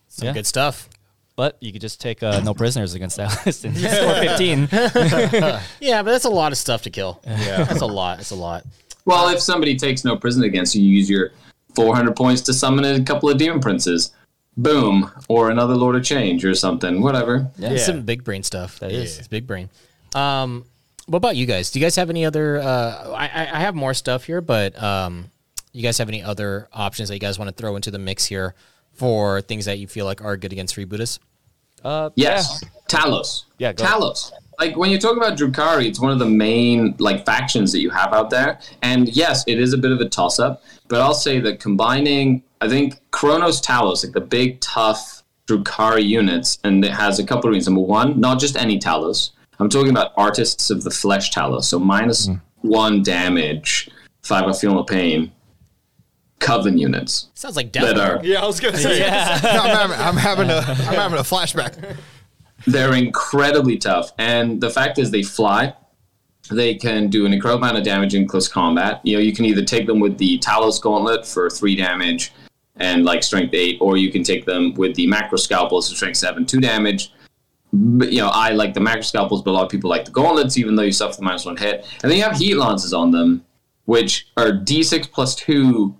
Some Yeah. good stuff. But you could just take uh, no prisoners against that list and score 15. Yeah, but that's a lot of stuff to kill. Yeah, that's a lot. That's a lot. Well, if somebody takes no prison against you, you use your 400 points to summon a couple of demon princes. Boom. Or another Lord of Change or something. Whatever. Yeah. It's some big brain stuff. That is. is. It's big brain. Um, what about you guys? Do you guys have any other? Uh, I, I I have more stuff here, but um, you guys have any other options that you guys want to throw into the mix here for things that you feel like are good against freebooters? Uh, Yes. Talos. Yeah, go. Talos. Like when you talk about Drukhari, it's one of the main like factions that you have out there. And yes, it is a bit of a toss up, but I'll say that combining I think Cronos Talos, like the big tough Drukhari units, and it has a couple of reasons. Number one, not just any Talos. I'm talking about artists of the flesh Talos. So minus hmm. one damage, five of feel no pain, coven units Sounds like that death. are Yeah, I was gonna say. I'm, having, I'm having a I'm having a flashback. they're incredibly tough. And the fact is, they fly. They can do an incredible amount of damage in close combat. You know, you can either take them with the Talos Gauntlet for three damage and like strength eight, or you can take them with the Macro Scalpels for strength seven, two damage. But, you know, I like the Macro Scalpels, but a lot of people like the Gauntlets, even though you suffer the minus one hit. And then you have Heat Lances on them, which are d6 plus two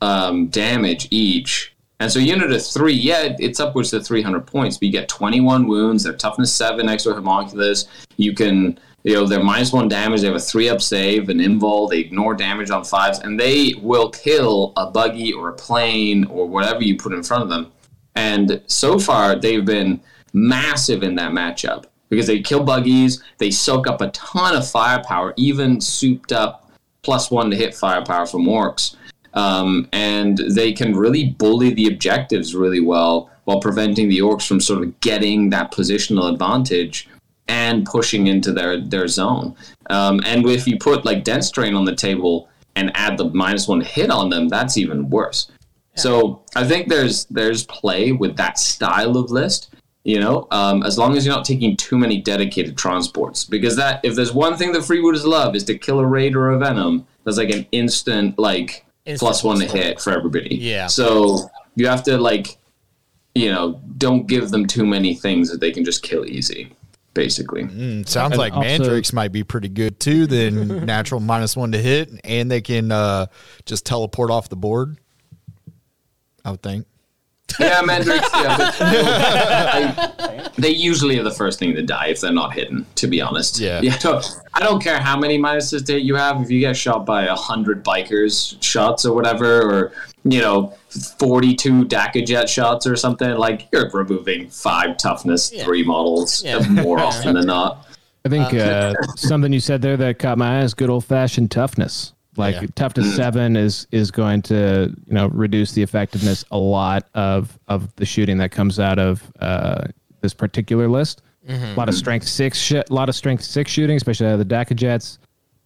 um, damage each. And so unit of three, yeah, it's upwards to 300 points, but you get 21 wounds. They're toughness seven, extra homunculus. You can, you know, they're minus one damage. They have a three up save, an invul. They ignore damage on fives, and they will kill a buggy or a plane or whatever you put in front of them. And so far, they've been massive in that matchup because they kill buggies. They soak up a ton of firepower, even souped up plus one to hit firepower from orcs um, and they can really bully the objectives really well while preventing the orcs from sort of getting that positional advantage and pushing into their their zone. Um, and if you put like dense strain on the table and add the minus one hit on them, that's even worse. So I think there's there's play with that style of list. You know, um, as long as you're not taking too many dedicated transports, because that if there's one thing that freebooters love is to kill a raid or a venom, that's like an instant like plus one to plus hit for everybody. Yeah. So you have to like, you know, don't give them too many things that they can just kill easy. Basically, Mm, sounds And like also- Mandrakes might be pretty good too. Then natural minus one to hit, and they can uh, just teleport off the board. I would think. Yeah, Mandrakes. Yeah, but I- they usually are the first thing to die if they're not hidden. To be honest, Yeah. yeah. so I don't care how many minuses to you have. If you get shot by a hundred bikers shots or whatever, or you know, forty-two Dakkajet shots or something, like you're removing five toughness, Yeah. three models Yeah. more often than not. I think uh, something you said there that caught my eye is good old fashioned toughness. Like Yeah. toughness seven is is going to you know reduce the effectiveness a lot of of the shooting that comes out of uh, this particular list. A lot of strength six shit, a lot of strength six shooting, especially out of the Daka jets.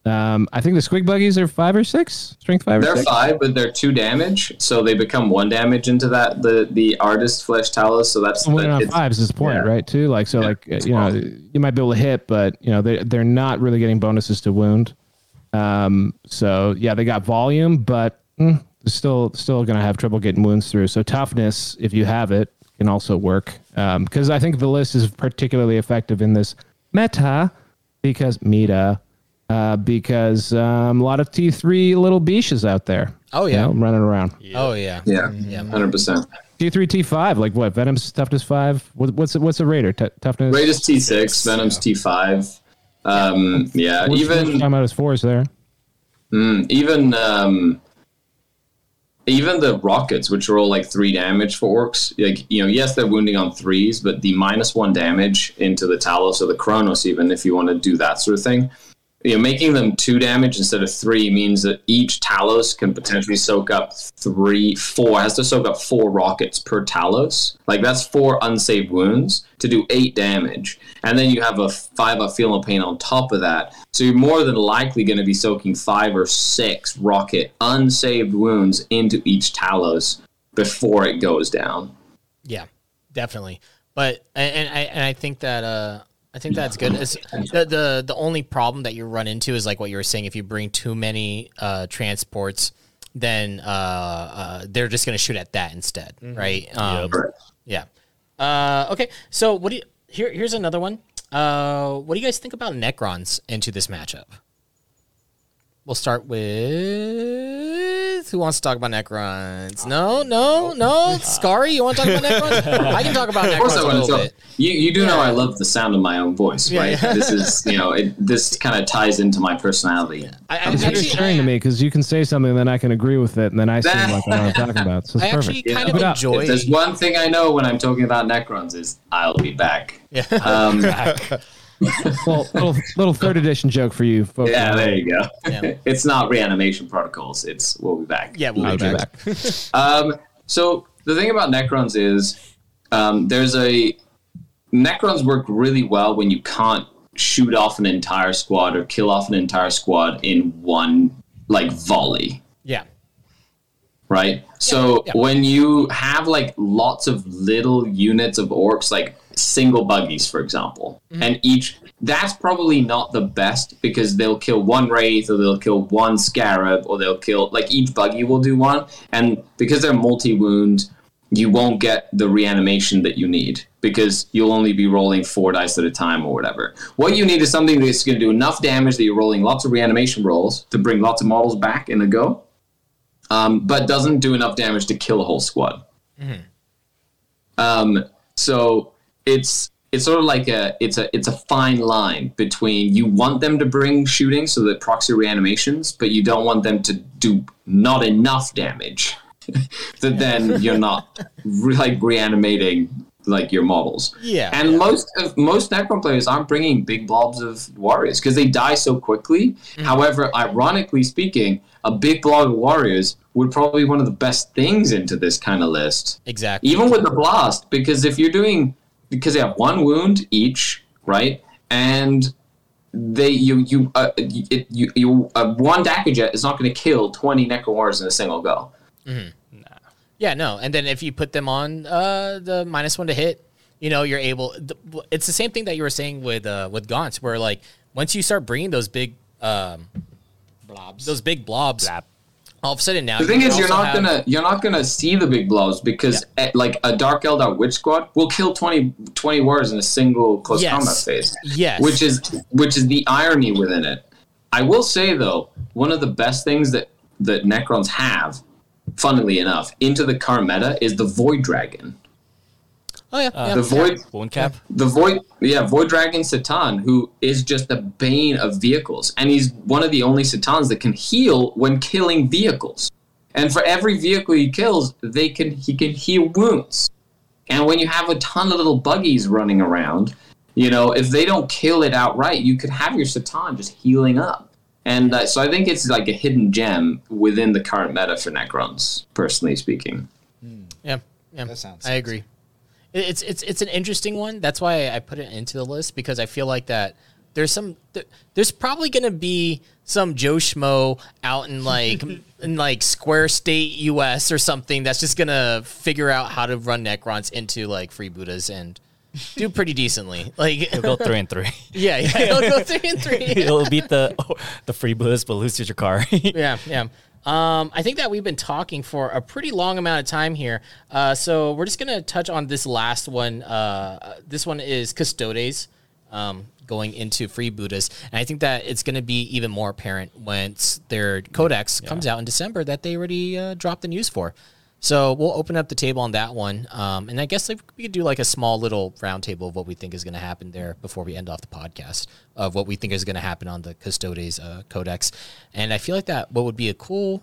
Um, I think the squig buggies are five or six strength five or They're five, but they're two damage, so they become one damage into that the the artist flesh Talos. So that's Winning that on fives is the point, yeah. right? Too like so, like uh, you know, you might be able to hit, but you know they they're not really getting bonuses to wound. Um, so yeah, they got volume, but mm, they're still still gonna have trouble getting wounds through. So toughness, if you have it, can also work. Because I think the list is particularly effective in this meta because meta. Uh, because um, a lot of T three little beaches out there. Oh, you yeah. know, running around. Oh yeah. Yeah, Yeah. hundred percent. T three T five, like what? Venom's toughness five. What, what's what's a raider T- toughness? Raid is T six, Venom's T five. Um, yeah, what's even about his fours there. mm, even um, even the rockets, which are all like three damage for orcs. Like you know, yes, they're wounding on threes, but the minus one damage into the Talos or the Cronos, even if you want to do that sort of thing. You know, making them two damage instead of three means that each Talos can potentially soak up three, four, has to soak up four rockets per Talos. Like that's four unsaved wounds to do eight damage. And then you have a five up feeling pain on top of that. So you're more than likely going to be soaking five or six rocket unsaved wounds into each Talos before it goes down. Yeah, definitely. But and, and I and I think that uh I think that's good. It's, the the the only problem that you run into is like what you were saying. If you bring too many uh, transports, then uh, uh, they're just going to shoot at that instead, right? Um, Yeah. Uh, okay. So what do you here? Here's another one. Uh, what do you guys think about Necrons into this matchup? We'll start with who wants to talk about Necrons? No, no, no. Scary, you want to talk about Necrons? I can talk about Of course, Necrons I a want to little talk. bit. You, you do know I love the sound of my own voice, Yeah, right? yeah. This is, you know, it, this kind of ties into my personality. I, I It's actually, reassuring to me because you can say something and then I can agree with it and then I seem like I know what I'm talking about. So it's I actually perfect. kind Yeah. of Keep it enjoy. If there's one thing I know when I'm talking about Necrons is I'll be back. Yeah. Um, Little, little, little third edition joke for you folks. yeah, there you go. Yeah. it's not reanimation protocols. It's we'll be back. Yeah, we'll I'll be be back. back. Um, so the thing about Necrons is um, there's a Necrons work really well when you can't shoot off an entire squad or kill off an entire squad in one like volley. Yeah. right? So yeah. when you have like lots of little units of orcs, like single buggies, for example, Mm-hmm. and each that's probably not the best because they'll kill one wraith or they'll kill one scarab or they'll kill like each buggy will do one, and because they're multi wound, you won't get the reanimation that you need because you'll only be rolling four dice at a time or whatever. What you need is something that's going to do enough damage that you're rolling lots of reanimation rolls to bring lots of models back in a go um, but doesn't do enough damage to kill a whole squad. Um, so it's it's sort of like a it's a it's a fine line between you want them to bring shooting so that proxy reanimations, but you don't want them to do not enough damage that then you're not re- like reanimating like your models. Yeah, and yeah. most of most Necron players aren't bringing big blobs of warriors because they die so quickly. Mm-hmm. However, ironically speaking, a big blob of warriors would probably be one of the best things into this kind of list Exactly. even with the blast because if you're doing because they have one wound each right and they you you uh, it, you, you uh, one Dakkajet is not going to kill 20 necro in a single go Yeah, no. And then if you put them on uh, the minus one to hit, you know, you're able. It's the same thing that you were saying with uh, with Gaunt's, where like once you start bringing those big um, Blobs. those big blobs, Blab. All of a sudden now The thing is, you're not have- gonna you're not gonna see the big blows because eh, like a Dark Eldar Witch Squad will kill 20, 20 warriors in a single close Yes. combat phase. Yes. which is which is the irony within it. I will say though, one of the best things that that Necrons have, funnily enough, into the current meta is the Void Dragon. Oh yeah, yeah. The Void Wound cap. the Void, yeah, Void Dragon C'tan, who is just the bane of vehicles, and he's one of the only C'tans that can heal when killing vehicles. And for every vehicle he kills, they can he can heal wounds. And when you have a ton of little buggies running around, you know, if they don't kill it outright, you could have your C'tan just healing up. And uh, so I think it's like a hidden gem within the current meta for Necrons, personally speaking. Yeah, yeah. That sounds I agree. It- It's it's it's an interesting one. That's why I put it into the list because I feel like that there's some there- there's probably gonna be some Joe Schmo out in like in like Square State US or something that's just gonna figure out how to run Necrons into like freebooters and do pretty decently. Like He'll go three and three. yeah, yeah, he'll go three and three. He'll beat the the free boost, but lose to Jakar. yeah, yeah. Um, I think that we've been talking for a pretty long amount of time here. Uh, so we're just gonna touch on this last one. Uh, this one is Custodes um, going into freebooters. and I think that it's gonna be even more apparent once their codex comes out in December that they already uh, dropped the news for. So we'll open up the table on that one, um, and I guess like, we could do like a small little roundtable of what we think is going to happen there before we end off the podcast of what we think is going to happen on the Custodes uh, Codex. And I feel like that what would be a cool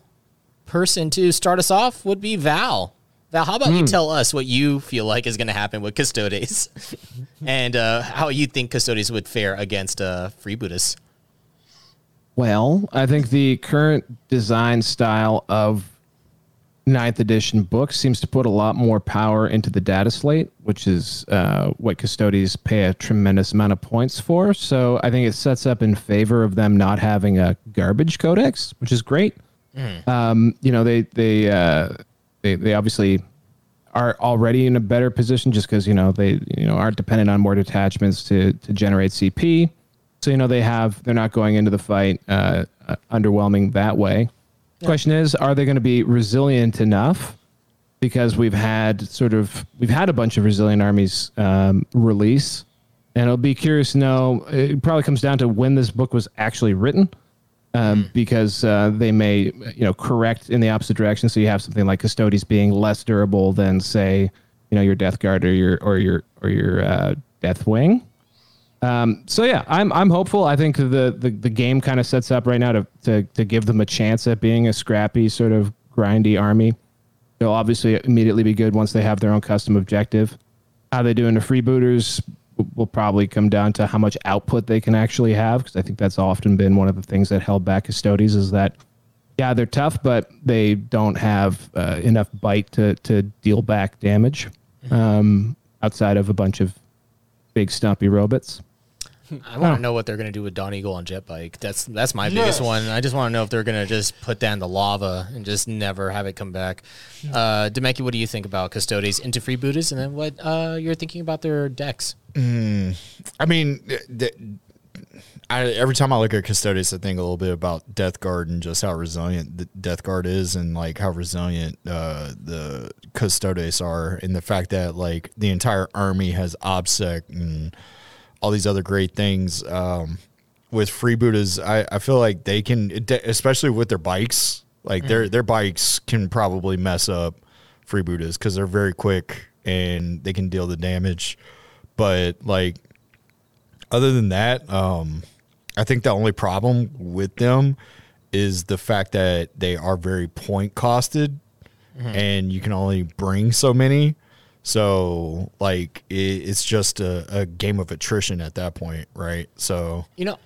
person to start us off would be Val. Val, how about you tell us what you feel like is going to happen with Custodes, and uh, how you think Custodes would fare against uh, Freebooters? Well, I think the current design style of ninth edition book seems to put a lot more power into the data slate, which is uh, what custodians pay a tremendous amount of points for. So I think it sets up in favor of them not having a garbage codex, which is great. Um, you know, they they uh, they they obviously are already in a better position just because you know they you know aren't dependent on more detachments to to generate CP. So you know they have they're not going into the fight uh, uh, underwhelming that way. Question is, are they going to be resilient enough? Because we've had sort of we've had a bunch of resilient armies um, release, and I'll be curious to know. It probably comes down to when this book was actually written, um, because uh, they may you know correct in the opposite direction. So you have something like Custodes being less durable than say you know your Death Guard or your or your or your uh, Death Wing. Um, so yeah, I'm I'm hopeful. I think the the, the game kind of sets up right now to, to to give them a chance at being a scrappy sort of grindy army. They'll obviously immediately be good once they have their own custom objective. How they do in the freebooters will probably come down to how much output they can actually have, because I think that's often been one of the things that held back Custodes is that yeah they're tough, but they don't have uh, enough bite to to deal back damage um, outside of a bunch of big stumpy robots. I want to know what they're going to do with Dawneagle on jet bike. That's that's my biggest one. I just want to know if they're going to just put that in the lava and just never have it come back. Uh, Demeki, what do you think about Custodes into freebooters, and then what uh, you're thinking about their decks? I mean, th- th- I, every time I look at Custodes, I think a little bit about Death Guard and just how resilient the Death Guard is, and like how resilient uh, the Custodes are, and the fact that like the entire army has OBSEC and all these other great things. Um, with freebooters, I, I feel like they can, especially with their bikes, like their their bikes can probably mess up freebooters because they're very quick and they can deal the damage. But like other than that, um, I think the only problem with them is the fact that they are very point costed and you can only bring so many. So like it, it's just a, a game of attrition at that point, right? So You know,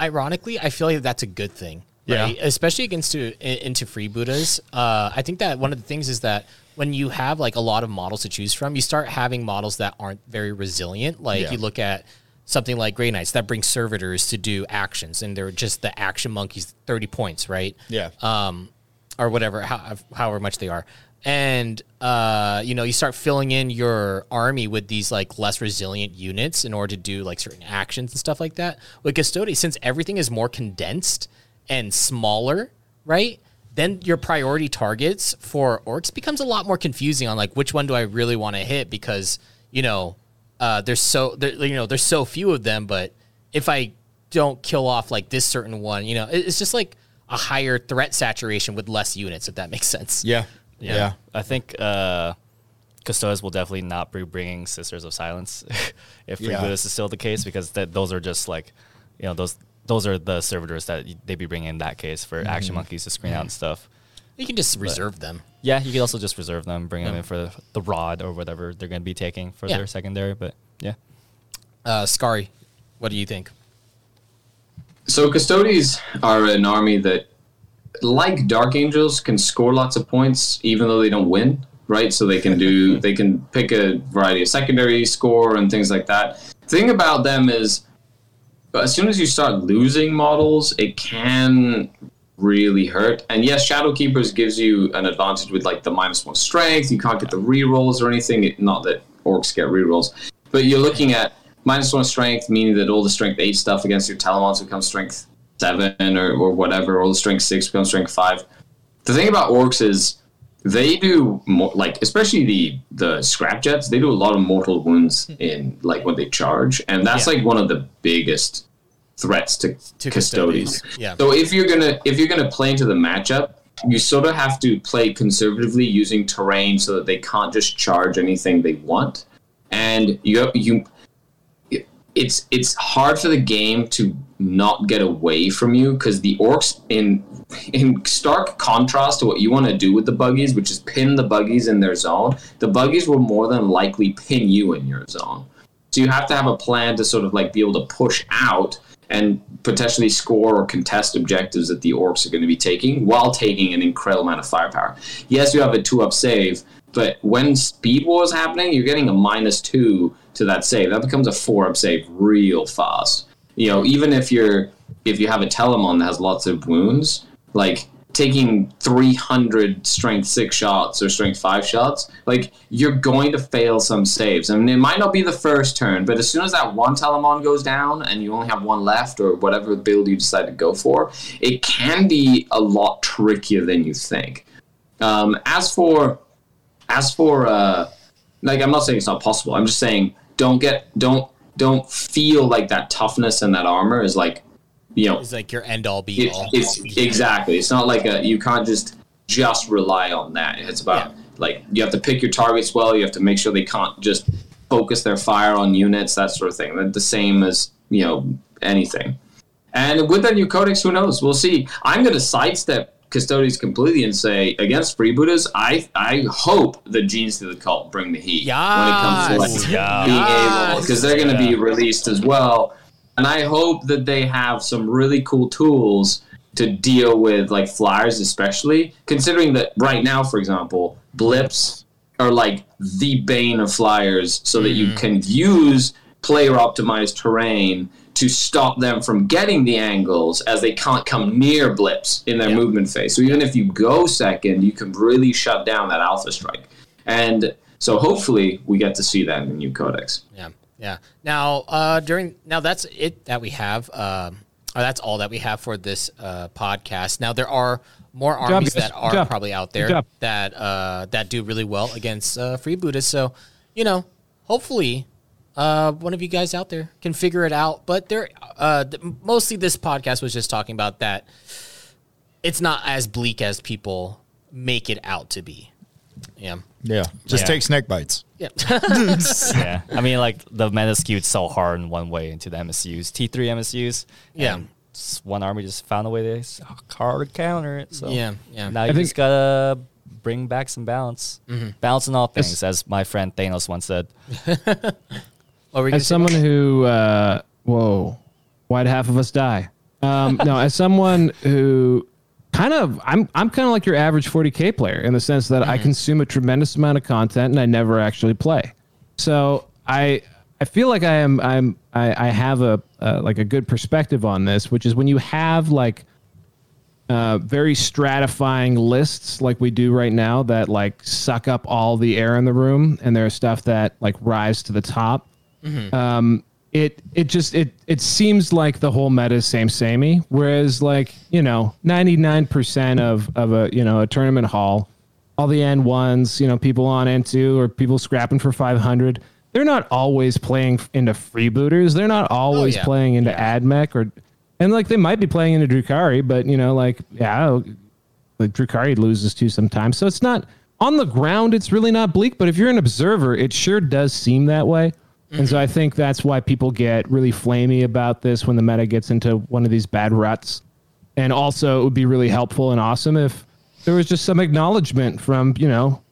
ironically, I feel like that's a good thing. Yeah. Especially against to, i- into freebooters. Uh, I think that one of the things is that when you have like a lot of models to choose from, you start having models that aren't very resilient. Like Yeah. you look at something like Grey Knights that bring servitors to do actions, and they're just the action monkeys, thirty points, right? Yeah. Um, or whatever, how, however much they are. And uh, you know you start filling in your army with these like less resilient units in order to do like certain actions and stuff like that. With Custodes, since everything is more condensed and smaller, right? Then your priority targets for orcs becomes a lot more confusing on like which one do I really want to hit because you know uh, there's so there, you know there's so few of them, but if I don't kill off like this certain one, you know, it- it's just like a higher threat saturation with less units, if that makes sense. Yeah. Yeah. I think uh, Custodes will definitely not be bringing Sisters of Silence if Yeah. Freebooters is still the case because that those are just like, you know, those those are the servitors that they'd be bringing in that case for Mm-hmm. action monkeys to screen out and stuff. You can just reserve them. Yeah, you can also just reserve them, bring them in for the, the rod or whatever they're going to be taking for Yeah. their secondary. But yeah, Uh, Scary, what do you think? So Custodes are an army that, like Dark Angels, can score lots of points even though they don't win. Right, so they can do they can pick a variety of secondary score and things like that. The thing about them is, as soon as you start losing models, it can really hurt. And yes, Shadow Keepers gives you an advantage with like the minus one strength. You can't get the rerolls or anything. It, not that orcs get rerolls, but you're looking at minus one strength, meaning that all the strength eight stuff against your Telemons becomes strength seven or, or whatever. All the strength six becomes strength five. The thing about orcs is they do more like especially the the scrap jets they do a lot of mortal wounds hmm. in like when they charge and that's Yeah. like one of the biggest threats to, To custodians yeah. so if you're gonna if you're gonna play into the matchup you sort of have to play conservatively using terrain so that they can't just charge anything they want and you you it's it's hard for the game to not get away from you because the orcs in in stark contrast to what you want to do with the buggies, which is pin the buggies in their zone, the buggies will more than likely pin you in your zone. So you have to have a plan to sort of like be able to push out and potentially score or contest objectives that the orcs are going to be taking while taking an incredible amount of firepower. Yes, you have a two up save, but when Speedwaaagh is happening, you're getting a minus two to that save. That becomes a four up save real fast. You know, even if you're if you have a Telemon that has lots of wounds, like taking 300 strength six shots or strength five shots, like you're going to fail some saves. I mean, it might not be the first turn, but as soon as that one Telemon goes down and you only have one left or whatever build you decide to go for, it can be a lot trickier than you think. Um, as for, as for, uh, like I'm not saying it's not possible. I'm just saying don't get don't don't feel like that toughness and that armor is like you know It's like your end all be it, all. it's exactly. It's not like a you can't just just rely on that. It's about Yeah. like you have to pick your targets well. You have to make sure they can't just focus their fire on units, that sort of thing. They're the same as you know anything. And with that new codex, who knows? We'll see. I'm going to sidestep Custodes completely and say against freebooters, I I hope the Genestealer Cult bring the heat when it comes to Yes. like Yeah. being able because they're going to be released as well. And I hope that they have some really cool tools to deal with like flyers, especially considering that right now, for example, blips are like the bane of flyers, so that you mm. can use player optimized terrain to stop them from getting the angles as they can't come near blips in their Yeah. movement phase. So even if you go second, you can really shut down that alpha strike. And so hopefully we get to see that in the new codex. Yeah, yeah. Now, uh, during now that's it that we have. Um, or that's all that we have for this uh, podcast. Now there are more armies guys. that are job. probably out there that uh, that do really well against uh, freebooters. So, you know, hopefully, uh, one of you guys out there can figure it out. But there, uh, th- mostly this podcast was just talking about that. It's not as bleak as people make it out to be. Yeah. Yeah. Just Yeah. take snake bites. Yeah. yeah. I mean, like the meta skewed so hard in one way into the MSUs, T three MSUs. Yeah. and s- one army just found a way to s- hard counter it. So Yeah, yeah. Now you think- just gotta bring back some balance, Mm-hmm. balance in all things, as my friend Thanos once said. What were you as someone who uh whoa why'd half of us die? Um no as someone who kind of i'm i'm kind of like your average 40k player in the sense that i consume a tremendous amount of content and i never actually play. So i i feel like i am i'm i, I have a uh, like a good perspective on this which is when you have like uh, very stratifying lists like we do right now that like suck up all the air in the room, and there's stuff that like rise to the top. Um, it it just it it seems like the whole meta is same samey. Whereas like you know ninety nine percent of of a you know a tournament hall, all the N ones, you know people on N two or people scrapping for five hundred. They're not always playing into freebooters. They're not always yeah. playing into AdMech or, and like they might be playing into Drukhari, but you know like yeah, like Drukhari loses to sometimes. So it's not on the ground. It's really not bleak. But if you're an observer, it sure does seem that way. And so I think that's why people get really flamey about this when the meta gets into one of these bad ruts. And also, it would be really helpful and awesome if there was just some acknowledgement from you know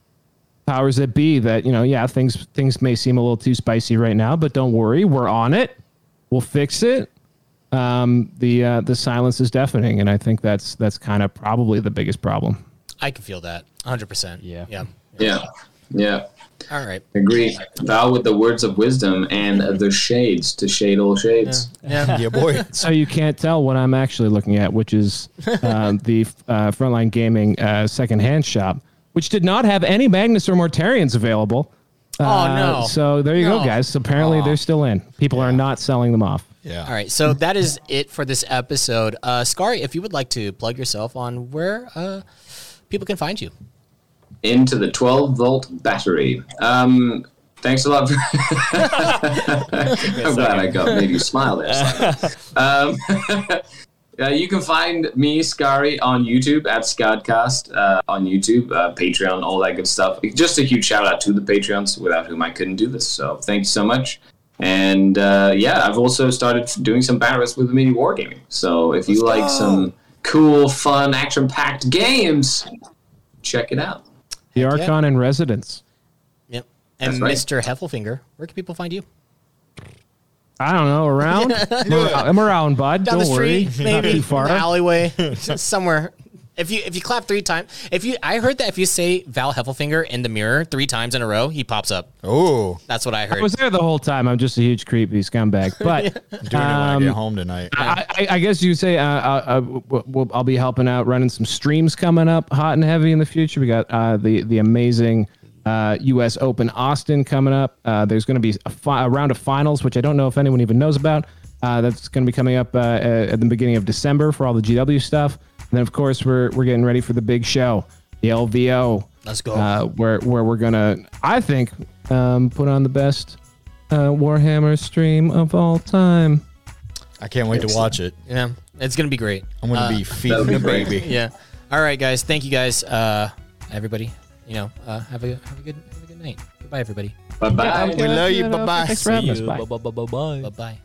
powers that be that you know yeah things things may seem a little too spicy right now, but don't worry, we're on it. We'll fix it. Um, the uh, the silence is deafening, and I think that's that's kind of probably the biggest problem. I can feel that 100%. Yeah. Yeah. Yeah. Yeah. All right. Agree. Vow with the words of wisdom and the shades to shade all shades. Yeah. Yeah, boy. so you can't tell what I'm actually looking at, which is uh, the uh, Frontline Gaming uh, secondhand shop, which did not have any Magnus or Mortarions available. Oh, Uh, no. So there you No. go, guys. So apparently they're still in. People are not selling them off. Yeah. All right. So that is it for this episode. Uh, Scary, if you would like to plug yourself on where uh, people can find you. Into the 12 volt battery. Um, thanks a lot. For I'm glad I got made you smile there. Um, uh, you can find me, Scary, on YouTube at Scodcast uh, on YouTube, uh, Patreon, all that good stuff. Just a huge shout out to the Patreons, without whom I couldn't do this. So thanks so much. And uh, yeah, I've also started doing some battles with the mini wargaming. So if you like some cool, fun, action-packed games, check it out. The Archon in residence. Yep. And right. Mr. Heffelfinger, where can people find you? I don't know, around? I'm around, I'm around, bud. Down don't the worry. street, Not maybe too far. in the alleyway, somewhere. If you if you clap three times, if you I heard that if you say Val Heffelfinger in the mirror three times in a row, he pops up. Oh, That's what I heard. I was there the whole time. I'm just a huge creepy scumbag. But doing it when I Um, get home tonight. I, I, I guess you say uh, uh, uh, w- w- I'll be helping out running some streams coming up hot and heavy in the future. We got uh, the the amazing uh, U.S. Open Austin coming up. Uh, there's going to be a, fi- a round of finals, which I don't know if anyone even knows about. Uh, that's going to be coming up uh, uh, at the beginning of December for all the GW stuff. And then of course we're we're getting ready for the big show, the LVO. Let's go. Uh, where where we're gonna, I think, um, put on the best uh, Warhammer stream of all time. I can't wait to watch it. yeah, it's gonna be great. I'm gonna Uh, be feeding the baby. Yeah. All right, guys. Thank you, guys. Uh, everybody. You know, uh, have a have a good have a good night. Goodbye, everybody. Bye bye. We love you. Bye bye. Thanks for having us. Bye. Bye bye bye bye. Bye bye.